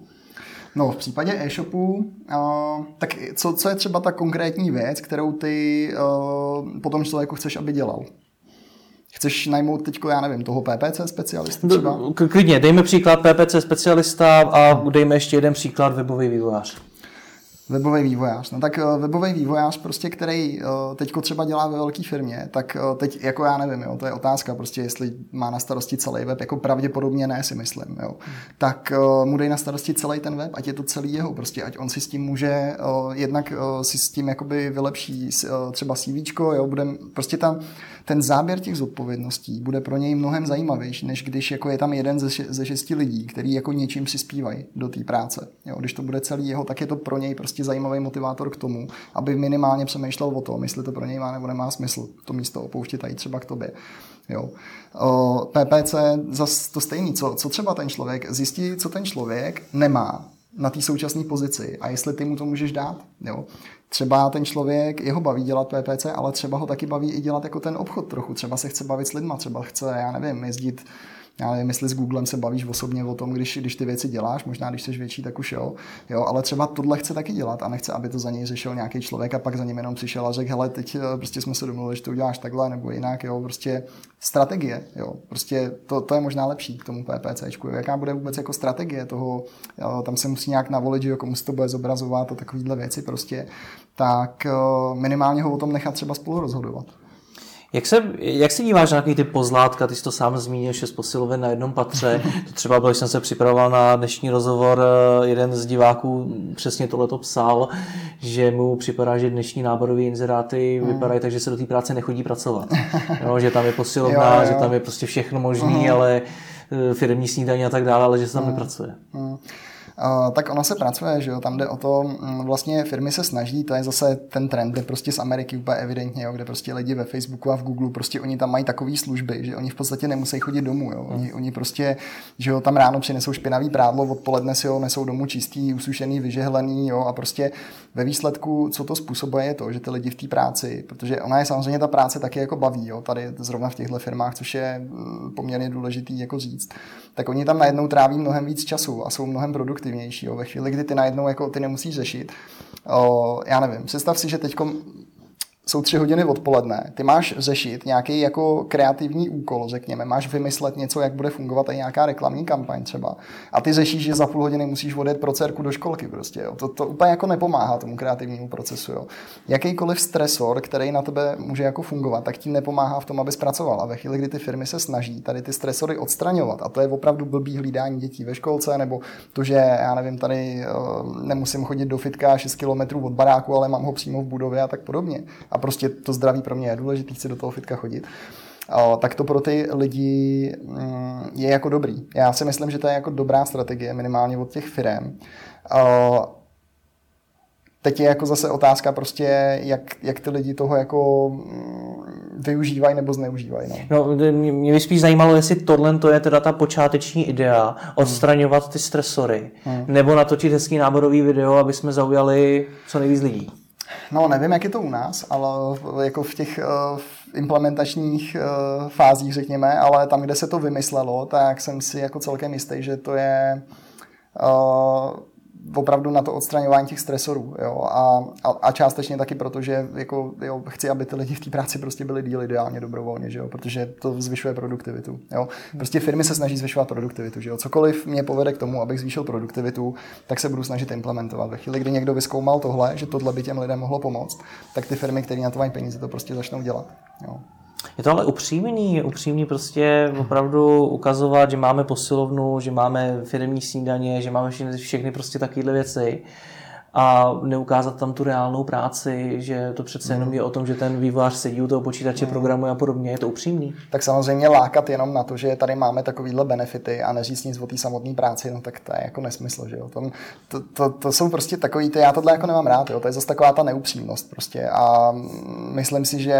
No, v případě e-shopu, uh, tak co, co je třeba ta konkrétní věc, kterou ty uh, potom člověku chceš, aby dělal? Chceš najmout teď, já nevím, toho PPC specialistu třeba? Klidně, dejme příklad PPC specialista a dejme ještě jeden příklad webový vývojář. Webový vývojář. No tak eh, webový vývojář, prostě, který eh, teď třeba dělá ve velké firmě, tak eh, teď, jako já nevím, jo, to je otázka, prostě jestli má na starosti celý web, jako pravděpodobně ne, si myslím, jo. Tak mu dej na starosti celý ten web, ať je to celý jeho, prostě, ať on si s tím může, jednak si s tím jakoby vylepší třeba CV, jo, bude prostě tam ten záběr těch zodpovědností bude pro něj mnohem zajímavější, než když jako je tam jeden ze, ze šesti lidí, který jako něčím přispívají do té práce. Jo, když to bude celý jeho, tak je to pro něj prostě zajímavý motivátor k tomu, aby minimálně přemýšlel o tom, jestli to pro něj má nebo nemá smysl to místo opouštět a jít třeba k tobě. Jo. O, PPC zase to stejný, co, co třeba ten člověk zjistí, co ten člověk nemá na té současné pozici a jestli ty mu to můžeš dát. Jo. Třeba ten člověk, jeho baví dělat PPC, ale třeba ho taky baví i dělat jako ten obchod trochu. Třeba se chce bavit s lidma, třeba chce, já nevím, jezdit já nevím, jestli s Googlem se bavíš osobně o tom, když, když ty věci děláš, možná když jsi větší, tak už jo, jo, ale třeba tohle chce taky dělat a nechce, aby to za něj řešil nějaký člověk a pak za ním jenom přišel a řekl, hele, teď eh, prostě jsme se domluvili, že to uděláš takhle nebo jinak, jo, prostě strategie, jo, prostě to, to je možná lepší k tomu PPCčku, jaká bude vůbec jako strategie toho, jo, tam se musí nějak navolit, že jo, komu se to bude zobrazovat a takovéhle věci prostě, tak eh, minimálně ho o tom nechat třeba spolu rozhodovat. Jak se, jak se díváš na nějaký ty pozlátka, ty jsi to sám zmínil, šest posilovin na jednom patře, to třeba byl, když jsem se připravoval na dnešní rozhovor, eh, jeden z diváků přesně tohleto psal, že mu připadá, že dnešní náborové inzeráty hmm. vypadají tak, že se do té práce nechodí pracovat. Jo, že tam je posilovna, jo, jo. že tam je prostě všechno možné, hmm. ale eh, firmní snídaní a tak dále, ale že se tam hmm. nepracuje. Hmm tak ono se pracuje, že jo, tam jde o to, mm, vlastně firmy se snaží, to je zase ten trend, je prostě z Ameriky úplně evidentně, jo, kde prostě lidi ve Facebooku a v Google, prostě oni tam mají takové služby, že oni v podstatě nemusí chodit domů, jo, oni, oni prostě, že jo, tam ráno přinesou špinavý prádlo, odpoledne si ho nesou domů čistý, usušený, vyžehlený, jo, a prostě ve výsledku, co to způsobuje, je to, že ty lidi v té práci, protože ona je samozřejmě ta práce taky jako baví, jo, tady zrovna v těchto firmách, což je mm, poměrně důležitý jako říct, tak oni tam najednou tráví mnohem víc času a jsou mnohem produktivnější. Jo. Ve chvíli, kdy ty najednou jako ty nemusíš řešit. O, já nevím, představ si, že teď jsou tři hodiny odpoledne, ty máš řešit nějaký jako kreativní úkol, řekněme, máš vymyslet něco, jak bude fungovat i nějaká reklamní kampaň třeba. A ty řešíš, že za půl hodiny musíš odjet pro dcerku do školky prostě. Jo. To, to úplně jako nepomáhá tomu kreativnímu procesu. Jo. Jakýkoliv stresor, který na tebe může jako fungovat, tak ti nepomáhá v tom, aby zpracoval. A ve chvíli, kdy ty firmy se snaží tady ty stresory odstraňovat, a to je opravdu blbý hlídání dětí ve školce, nebo to, že já nevím, tady uh, nemusím chodit do fitka 6 km od baráku, ale mám ho přímo v budově a tak podobně. A prostě to zdraví pro mě je důležité, chci do toho fitka chodit, tak to pro ty lidi mm, je jako dobrý. Já si myslím, že to je jako dobrá strategie, minimálně od těch firm. Teď je jako zase otázka prostě, jak, jak ty lidi toho jako mm, využívají nebo zneužívají. No. no mě by spíš zajímalo, jestli tohle to je teda ta počáteční idea, odstraňovat ty stresory, hmm. nebo natočit hezký náborový video, aby jsme zaujali co nejvíc lidí. No, nevím, jak je to u nás, ale jako v těch uh, implementačních uh, fázích, řekněme, ale tam, kde se to vymyslelo, tak jsem si jako celkem jistý, že to je uh, opravdu na to odstraňování těch stresorů. Jo? A, a, a částečně taky proto, že jako, jo, chci, aby ty lidi v té práci prostě byli díl ideálně dobrovolně, že jo? protože to zvyšuje produktivitu. Jo? Prostě firmy se snaží zvyšovat produktivitu. Že jo? Cokoliv mě povede k tomu, abych zvýšil produktivitu, tak se budu snažit implementovat. Ve chvíli, kdy někdo vyskoumal tohle, že tohle by těm lidem mohlo pomoct, tak ty firmy, které na to mají peníze, to prostě začnou dělat. Jo? Je to ale upřímný, upřímný prostě opravdu ukazovat, že máme posilovnu, že máme firmní snídaně, že máme všechny, všechny prostě takovéhle věci a neukázat tam tu reálnou práci, že to přece jenom je o tom, že ten vývojář sedí u toho počítače, mm. programuje a podobně. Je to upřímný? Tak samozřejmě lákat jenom na to, že tady máme takovýhle benefity a neříct nic o té samotné práci, no tak to je jako nesmysl, že jo. To, to, to, to jsou prostě takový, ty, já tohle jako nemám rád, jo. to je zase taková ta neupřímnost prostě a myslím si, že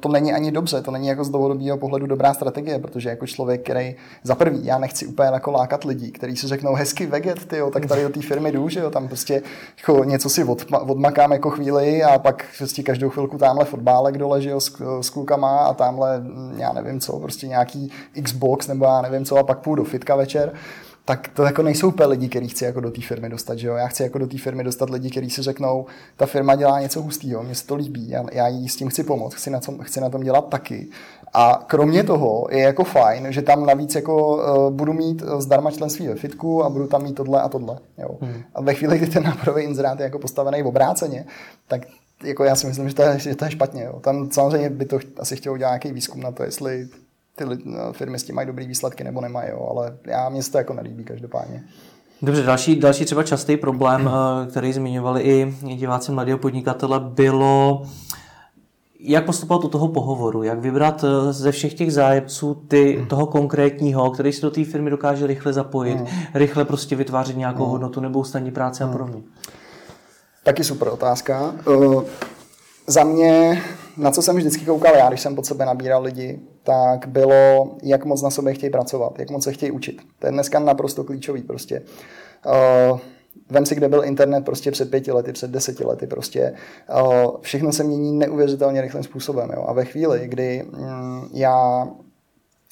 to není ani dobře, to není jako z dlouhodobého pohledu dobrá strategie, protože jako člověk, který za prvý, já nechci úplně jako lákat lidí, kteří si řeknou hezky veget, ty jo, tak tady do té firmy jdu, že jo, tam prostě jako něco si od, odmakám jako chvíli a pak prostě každou chvilku tamhle fotbálek dole, že jo, s, s klukama a tamhle, já nevím co, prostě nějaký Xbox nebo já nevím co a pak půjdu do fitka večer tak to jako nejsou úplně lidi, který chci jako do té firmy dostat, že jo? Já chci jako do té firmy dostat lidi, kteří si řeknou, ta firma dělá něco hustého, mně se to líbí, já, já jí s tím chci pomoct, chci na, tom, chci na tom dělat taky. A kromě toho je jako fajn, že tam navíc jako uh, budu mít eh, zdarma členství ve fitku a budu tam mít tohle a tohle. Jo. Hmm. A ve chvíli, kdy ten náborový inzerát je jako postavený v obráceně, tak jako já si myslím, že to je, že to je špatně. Jo. Tam samozřejmě by to asi chtělo dělat nějaký výzkum na to, jestli ty no, firmy s tím mají dobrý výsledky nebo nemají, jo. ale já mě se to jako nelíbí každopádně. Dobře, další, další třeba častý problém, eh, který zmiňovali i diváci mladého podnikatele, bylo jak postupovat u toho pohovoru, jak vybrat eh, ze všech těch zájemců ty, hmm. toho konkrétního, který si do té firmy dokáže rychle zapojit, hmm. rychle prostě vytvářet nějakou hmm. hodnotu nebo ustaní práce hmm. a podobně. Taky super otázka. Uh, za mě, na co jsem vždycky koukal já, když jsem pod sebe nabíral lidi, tak bylo, jak moc na sobě chtějí pracovat, jak moc se chtějí učit. To je dneska naprosto klíčový prostě. Uh, Vem si, kde byl internet prostě před pěti lety, před deseti lety prostě. Všechno se mění neuvěřitelně rychlým způsobem. Jo? A ve chvíli, kdy mm, já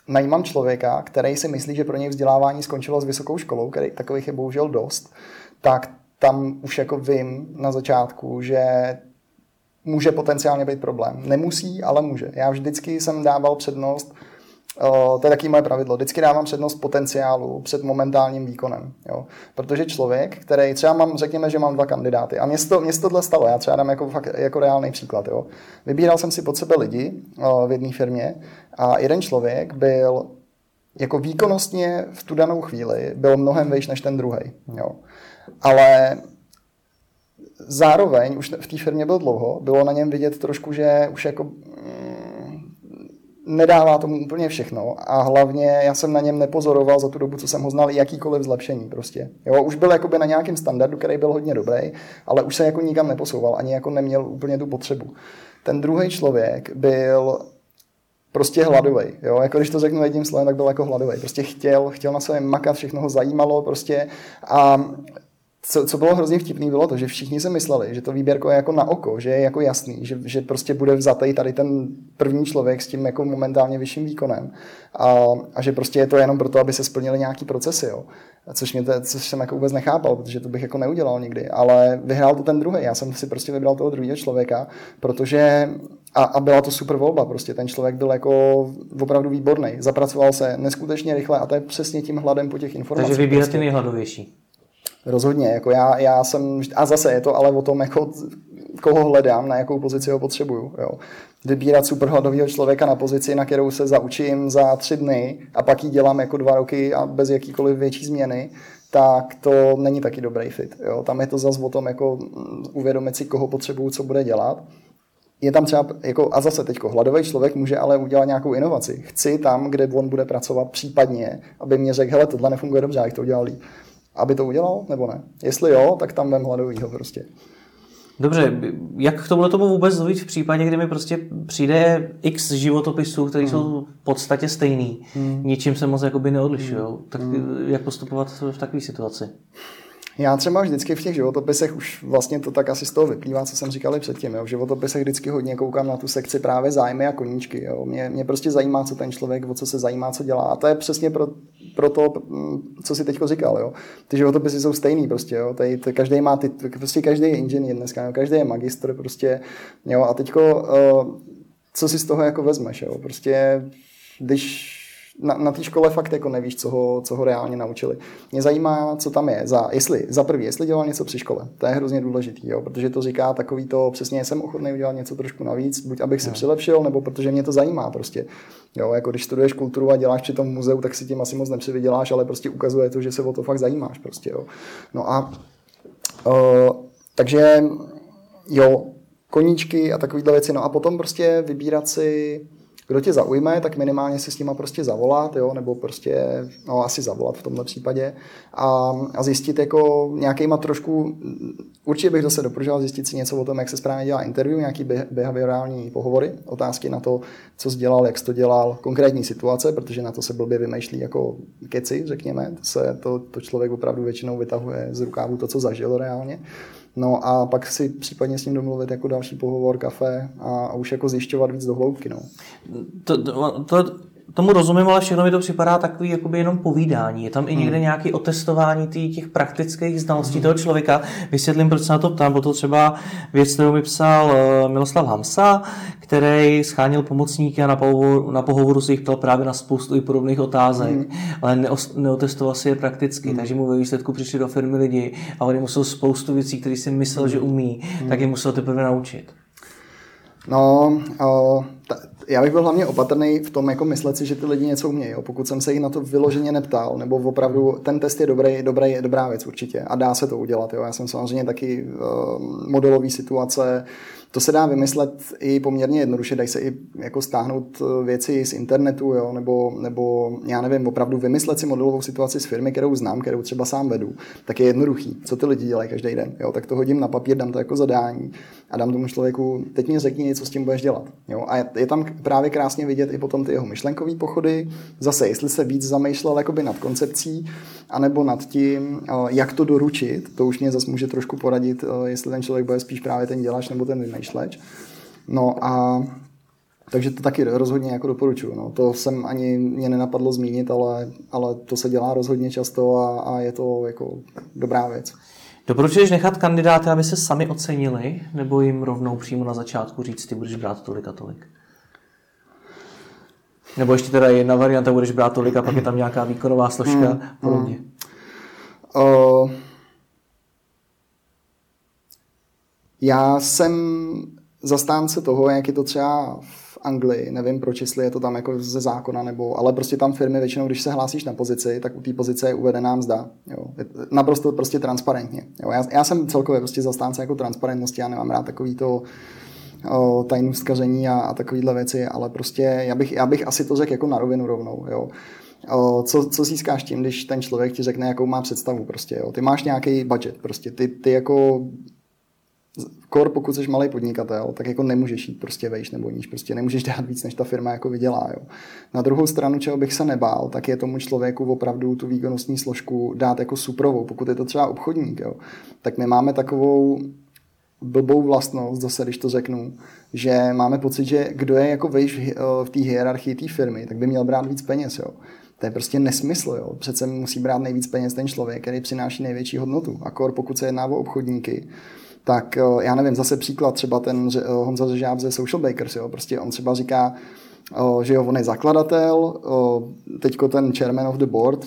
najímám člověka, který si myslí, že pro něj vzdělávání skončilo s vysokou školou, který takových je bohužel dost, tak tam už jako vím na začátku, že může potenciálně být problém. Nemusí, ale může. Já vždycky jsem dával přednost to je taky moje pravidlo. Vždycky dávám přednost potenciálu před momentálním výkonem. Jo? Protože člověk, který třeba mám, řekněme, že mám dva kandidáty a mě to, mě tohle stalo, já třeba dám jako, fakt, jako reálný příklad. Jo? Vybíral jsem si pod sebe lidi v jedné firmě a jeden člověk byl jako výkonnostně v tu danou chvíli byl mnohem vejš než ten druhý. Ale zároveň už v té firmě byl dlouho, bylo na něm vidět trošku, že už jako nedává tomu úplně všechno a hlavně já jsem na něm nepozoroval za tu dobu, co jsem ho znal, jakýkoliv zlepšení prostě. Jo, už byl jakoby na nějakém standardu, který byl hodně dobrý, ale už se jako nikam neposouval, ani jako neměl úplně tu potřebu. Ten druhý člověk byl prostě hladový. Jo? Jako když to řeknu jedním slovem, tak byl jako hladový. Prostě chtěl, chtěl na sebe makat, všechno ho zajímalo prostě a co, co bylo hrozně vtipný, bylo to, že všichni si mysleli, že to výběrko je jako na oko, že je jako jasný, že, že prostě bude vzatý tady ten první člověk s tím jako momentálně vyšším výkonem a, a že prostě je to jenom proto, aby se splnily nějaký procesy, jo. Což, mě to, což jsem jako vůbec nechápal, protože to bych jako neudělal nikdy, ale vyhrál to ten druhý. Já jsem si prostě vybral toho druhého člověka, protože a, a byla to super volba, prostě ten člověk byl jako opravdu výborný, zapracoval se neskutečně rychle a to je přesně tím hladem po těch informacích. Takže vybírat prostě. ty nejhladovější. Rozhodně, jako já, já jsem, a zase je to ale o tom, jako koho hledám, na jakou pozici ho potřebuju. Jo. Vybírat superhladového člověka na pozici, na kterou se zaučím za tři dny a pak ji dělám jako dva roky a bez jakýkoliv větší změny, tak to není taky dobrý fit. Jo. Tam je to zase o tom, jako uvědomit si, koho potřebuju, co bude dělat. Je tam třeba, jako, a zase teď hladový člověk může ale udělat nějakou inovaci. Chci tam, kde on bude pracovat případně, aby mě řekl, hele, tohle nefunguje dobře, jak to udělal líp aby to udělal, nebo ne? Jestli jo, tak tam vem hladovýho prostě. Dobře, jak k tomuhle tomu vůbec dojít v případě, kdy mi prostě přijde x životopisů, které hmm. jsou v podstatě stejný, hmm. ničím se moc jakoby neodlišují, hmm. tak jak postupovat v takové situaci? Já třeba vždycky v těch životopisech už vlastně to tak asi z toho vyplývá, co jsem říkal i předtím. Jo. V životopisech vždycky hodně koukám na tu sekci právě zájmy a koníčky. Jo. Mě, mě prostě zajímá, co ten člověk, o co se zajímá, co dělá. A to je přesně pro, pro to, co si teď říkal. Jo. Ty životopisy jsou stejný prostě. Jo. Tady, to, každý má ty, prostě každý je inženýr dneska, jo. každý je magistr prostě. Jo. A teďko, uh, co si z toho jako vezmeš. Jo. Prostě když na, na té škole fakt jako nevíš, co ho, co ho reálně naučili. Mě zajímá, co tam je. Za, jestli, za prvý, jestli dělal něco při škole. To je hrozně důležitý, jo, protože to říká takový to, přesně jsem ochotný udělat něco trošku navíc, buď abych se no. přilepšil, nebo protože mě to zajímá prostě. Jo, jako když studuješ kulturu a děláš při tom muzeu, tak si tím asi moc nepřivyděláš, ale prostě ukazuje to, že se o to fakt zajímáš prostě, jo. No a uh, takže jo, koníčky a takovéhle věci. No a potom prostě vybírat si kdo tě zaujme, tak minimálně si s nima prostě zavolat, jo, nebo prostě, no asi zavolat v tomhle případě a, a zjistit jako nějakýma trošku, určitě bych zase doporučoval zjistit si něco o tom, jak se správně dělá interview, nějaký behaviorální pohovory, otázky na to, co jsi dělal, jak jsi to dělal, konkrétní situace, protože na to se blbě vymýšlí jako keci, řekněme, to, se, to, to člověk opravdu většinou vytahuje z rukávu to, co zažil reálně. No a pak si případně s ním domluvit jako další pohovor, kafe a, a už jako zjišťovat víc do hloubky. No. To, to, to, tomu rozumím, ale všechno mi to připadá takový jakoby jenom povídání. Je tam i někde hmm. nějaké otestování tý, těch praktických znalostí hmm. toho člověka. Vysvětlím, proč se na to ptám, bo to třeba věc, kterou mi psal eh, Miloslav Hamsa, který schánil pomocníky a na pohovoru, na pohovoru se jich ptal právě na spoustu i podobných otázek, hmm. ale neos, neotestoval si je prakticky, hmm. takže mu ve výsledku přišli do firmy lidi a on musel spoustu věcí, které si myslel, hmm. že umí, hmm. tak je musel teprve naučit. No, o, ta, já bych byl hlavně opatrný v tom, jako myslet si, že ty lidi něco umějí. Pokud jsem se jich na to vyloženě neptal, nebo opravdu ten test je dobrý, dobrý, dobrá věc určitě a dá se to udělat. Jo. Já jsem samozřejmě taky modelový situace, to se dá vymyslet i poměrně jednoduše, dají se i jako stáhnout eh, věci z internetu, jo, nebo, nebo já nevím, opravdu vymyslet si modelovou situaci z firmy, kterou znám, kterou třeba sám vedu, tak je jednoduchý. Co ty lidi dělají každý den? Jo, tak to hodím na papír, dám to jako zadání a dám tomu člověku, teď mi řekni, co s tím budeš dělat. Jo, a je tam právě krásně vidět i potom ty jeho myšlenkové pochody. Zase, jestli se víc zamýšlel jakoby nad koncepcí, anebo nad tím, eh, jak to doručit, to už mě zase může trošku poradit, eh, jestli ten člověk bude spíš právě ten dělač nebo ten vymýšleč. No a takže to taky rozhodně jako doporučuji. No. To jsem ani mě nenapadlo zmínit, ale, ale to se dělá rozhodně často a, a je to jako dobrá věc. Doporučuješ nechat kandidáty, aby se sami ocenili, nebo jim rovnou přímo na začátku říct, ty budeš brát tolik a tolik? Nebo ještě teda jedna varianta, budeš brát tolik a pak je tam nějaká výkonová složka hmm, podobně. Hmm. Uh, já jsem zastánce toho, jak je to třeba v Anglii, nevím proč, jestli je to tam jako ze zákona, nebo, ale prostě tam firmy většinou, když se hlásíš na pozici, tak u té pozice je uvedená mzda. Jo. Naprosto prostě transparentně. Jo. Já, já, jsem celkově prostě zastánce jako transparentnosti, já nemám rád takový to o, tajnůstkaření a, a takovéhle věci, ale prostě já bych, já bych asi to řekl jako na rovinu rovnou. Jo. O, co, co získáš tím, když ten člověk ti řekne, jakou má představu prostě, jo. Ty máš nějaký budget, prostě ty, ty jako kor, pokud jsi malý podnikatel, tak jako nemůžeš jít prostě vejš nebo níž, prostě nemůžeš dát víc, než ta firma jako vydělá. Jo. Na druhou stranu, čeho bych se nebál, tak je tomu člověku opravdu tu výkonnostní složku dát jako suprovou, pokud je to třeba obchodník. Jo. Tak my máme takovou blbou vlastnost, zase když to řeknu, že máme pocit, že kdo je jako vejš v té hierarchii té firmy, tak by měl brát víc peněz. Jo. To je prostě nesmysl. Jo. Přece musí brát nejvíc peněz ten člověk, který přináší největší hodnotu. Kor, pokud se jedná o obchodníky, tak eh, já nevím, zase příklad, třeba ten eh, Honza Řežáb ze Social Bakers, jo, prostě on třeba říká, eh, že jo, on je zakladatel, teďko ten chairman of the board,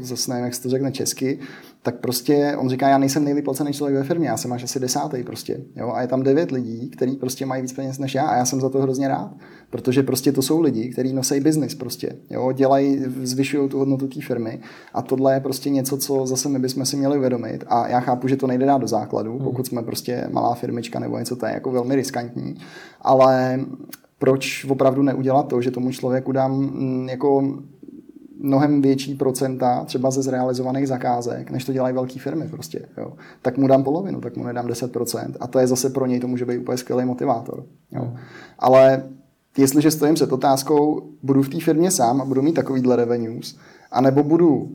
zase nevím, jak se to řekne česky, tak prostě on říká, já nejsem nejlíp placený člověk ve firmě, já jsem až asi desátý prostě. Jo? A je tam devět lidí, kteří prostě mají víc peněz než já a já jsem za to hrozně rád, protože prostě to jsou lidi, kteří nosí biznis prostě. Jo? Dělají, zvyšují tu hodnotu té firmy a tohle je prostě něco, co zase my bychom si měli uvědomit a já chápu, že to nejde dát do základu, hmm. pokud jsme prostě malá firmička nebo něco, to je jako velmi riskantní, ale proč opravdu neudělat to, že tomu člověku dám mm, jako mnohem větší procenta třeba ze zrealizovaných zakázek, než to dělají velké firmy prostě. Jo. Tak mu dám polovinu, tak mu nedám 10% a to je zase pro něj, to může být úplně skvělý motivátor. Jo. Ale jestliže stojím před otázkou, budu v té firmě sám a budu mít takovýhle revenues, anebo budu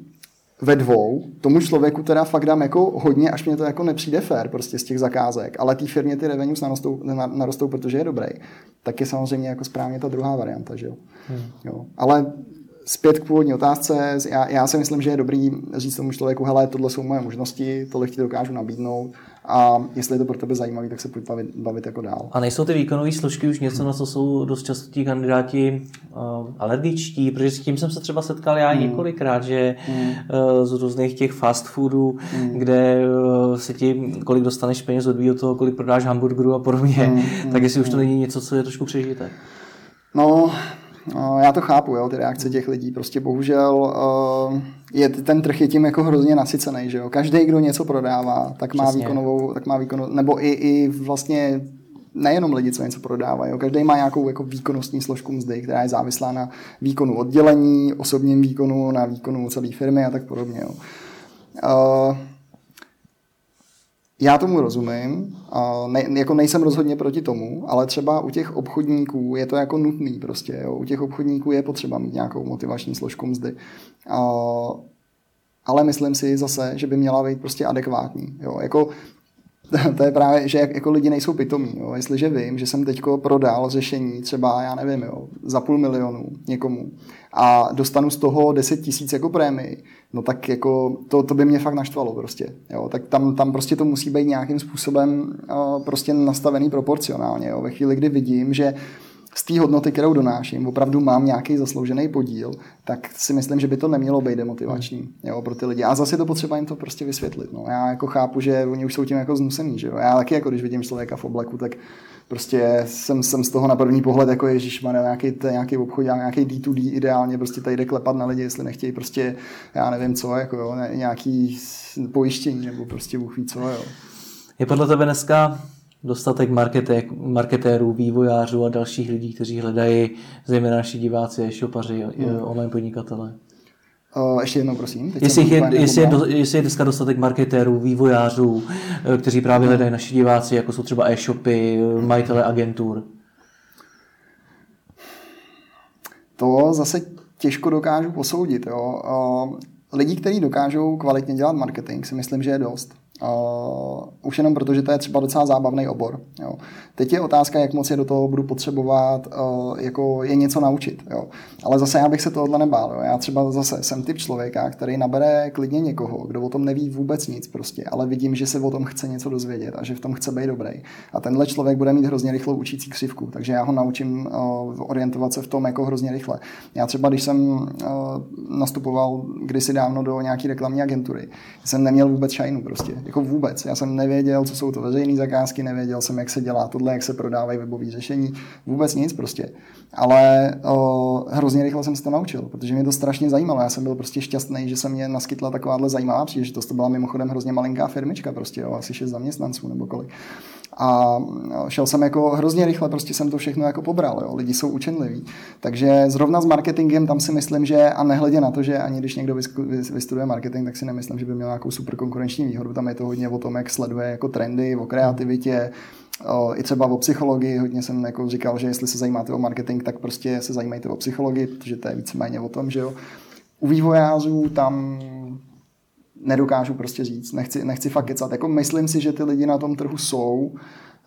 ve dvou, tomu člověku teda fakt dám jako hodně, až mě to jako nepřijde fair prostě z těch zakázek, ale té firmě ty revenues narostou, narostou, protože je dobrý, tak je samozřejmě jako správně ta druhá varianta, že jo. Hmm. jo. Ale zpět k původní otázce, já, já si myslím, že je dobrý říct tomu člověku, hele, tohle jsou moje možnosti, tohle ti dokážu nabídnout a jestli je to pro tebe zajímavé, tak se pojď bavit, bavit jako dál. A nejsou ty výkonové složky už něco, na co jsou dost často ti kandidáti uh, alergičtí, protože s tím jsem se třeba setkal já hmm. několikrát, že hmm. uh, z různých těch fast foodů, hmm. kde uh, se ti, kolik dostaneš peněz, odvíjí od toho, kolik prodáš hamburgerů a podobně, hmm. tak jestli už to hmm. není něco, co je trošku přežité. No, já to chápu, jo, ty reakce těch lidí. Prostě bohužel uh, je, ten trh je tím jako hrozně nasycený, že jo. Každý, kdo něco prodává, tak má Přesně. výkonovou, tak má výkonovou, nebo i, i vlastně nejenom lidi, co něco prodávají. Každý má nějakou jako výkonnostní složku mzdy, která je závislá na výkonu oddělení, osobním výkonu, na výkonu celé firmy a tak podobně. Jo. Uh, já tomu rozumím, ne, jako nejsem rozhodně proti tomu, ale třeba u těch obchodníků je to jako nutný prostě. Jo. U těch obchodníků je potřeba mít nějakou motivační složku mzdy. Ale myslím si zase, že by měla být prostě adekvátní. Jo. Jako to je právě, že jak, jako lidi nejsou pitomí. Jo. Jestliže vím, že jsem teďko prodal řešení třeba, já nevím, jo, za půl milionu někomu a dostanu z toho 10 tisíc jako prémii, no tak jako to, to by mě fakt naštvalo prostě. Jo. Tak tam, tam prostě to musí být nějakým způsobem uh, prostě nastavený proporcionálně. Jo. Ve chvíli, kdy vidím, že z té hodnoty, kterou donáším, opravdu mám nějaký zasloužený podíl, tak si myslím, že by to nemělo být demotivační jo, pro ty lidi. A zase to potřeba jim to prostě vysvětlit. No. Já jako chápu, že oni už jsou tím jako znusený. Že jo. Já taky, jako když vidím člověka v obleku, tak prostě jsem, jsem z toho na první pohled jako Ježíš má nějaký, nějaký obchod, nějaký D2D ideálně, prostě tady jde klepat na lidi, jestli nechtějí prostě, já nevím co, jako jo, nějaký pojištění nebo prostě Bůh ví co, jo. Je podle tebe dneska dostatek marketé, marketérů, vývojářů a dalších lidí, kteří hledají, zejména naši diváci, e-shopaři, hmm. online podnikatele. Uh, ještě jednou, prosím. Teď jestli, je, jestli, je, do, jestli je dneska dostatek marketérů, vývojářů, e, kteří právě hledají naši diváci, jako jsou třeba e-shopy, majitele agentur. To zase těžko dokážu posoudit. Jo. Lidi, kteří dokážou kvalitně dělat marketing, si myslím, že je dost. Uh, už jenom proto, že to je třeba docela zábavný obor. Jo. Teď je otázka, jak moc je do toho budu potřebovat, uh, jako je něco naučit. Jo. Ale zase já bych se tohle nebál. Jo. Já třeba zase jsem typ člověka, který nabere klidně někoho, kdo o tom neví vůbec nic prostě, ale vidím, že se o tom chce něco dozvědět a že v tom chce být dobrý. A tenhle člověk bude mít hrozně rychlou učící křivku, takže já ho naučím uh, orientovat se v tom jako hrozně rychle. Já třeba, když jsem uh, nastupoval kdysi dávno do nějaké reklamní agentury, jsem neměl vůbec šajnu prostě jako vůbec. Já jsem nevěděl, co jsou to veřejné zakázky, nevěděl jsem, jak se dělá tohle, jak se prodávají webové řešení, vůbec nic prostě. Ale o, hrozně rychle jsem se to naučil, protože mě to strašně zajímalo. Já jsem byl prostě šťastný, že se mě naskytla takováhle zajímavá příležitost. To byla mimochodem hrozně malinká firmička, prostě jo, asi šest zaměstnanců nebo kolik. A šel jsem jako hrozně rychle, prostě jsem to všechno jako pobral, jo. lidi jsou učenliví. Takže zrovna s marketingem tam si myslím, že a nehledě na to, že ani když někdo vystuduje marketing, tak si nemyslím, že by měl nějakou super konkurenční výhodu. Tam je to hodně o tom, jak sleduje jako trendy, o kreativitě, i třeba o psychologii, hodně jsem jako říkal, že jestli se zajímáte o marketing, tak prostě se zajímejte o psychologii, protože to je víceméně o tom, že jo. U vývojářů tam nedokážu prostě říct, nechci, nechci fakt kecat. Jako myslím si, že ty lidi na tom trhu jsou.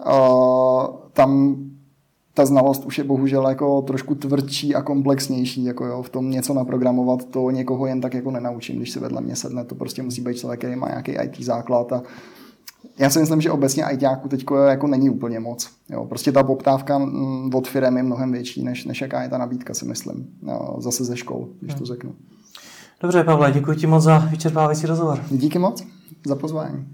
Uh, tam ta znalost už je bohužel jako trošku tvrdší a komplexnější, jako jo, v tom něco naprogramovat, to někoho jen tak jako nenaučím, když se vedle mě sedne, to prostě musí být člověk, který má nějaký IT základ a já si myslím, že obecně ITáků teď jako není úplně moc. Jo, prostě ta poptávka mm, od firmy je mnohem větší, než, než jaká je ta nabídka, si myslím. Jo, zase ze škol, když to hmm. řeknu. Dobře, Pavle, děkuji ti moc za vyčerpávající rozhovor. Díky moc za pozvání.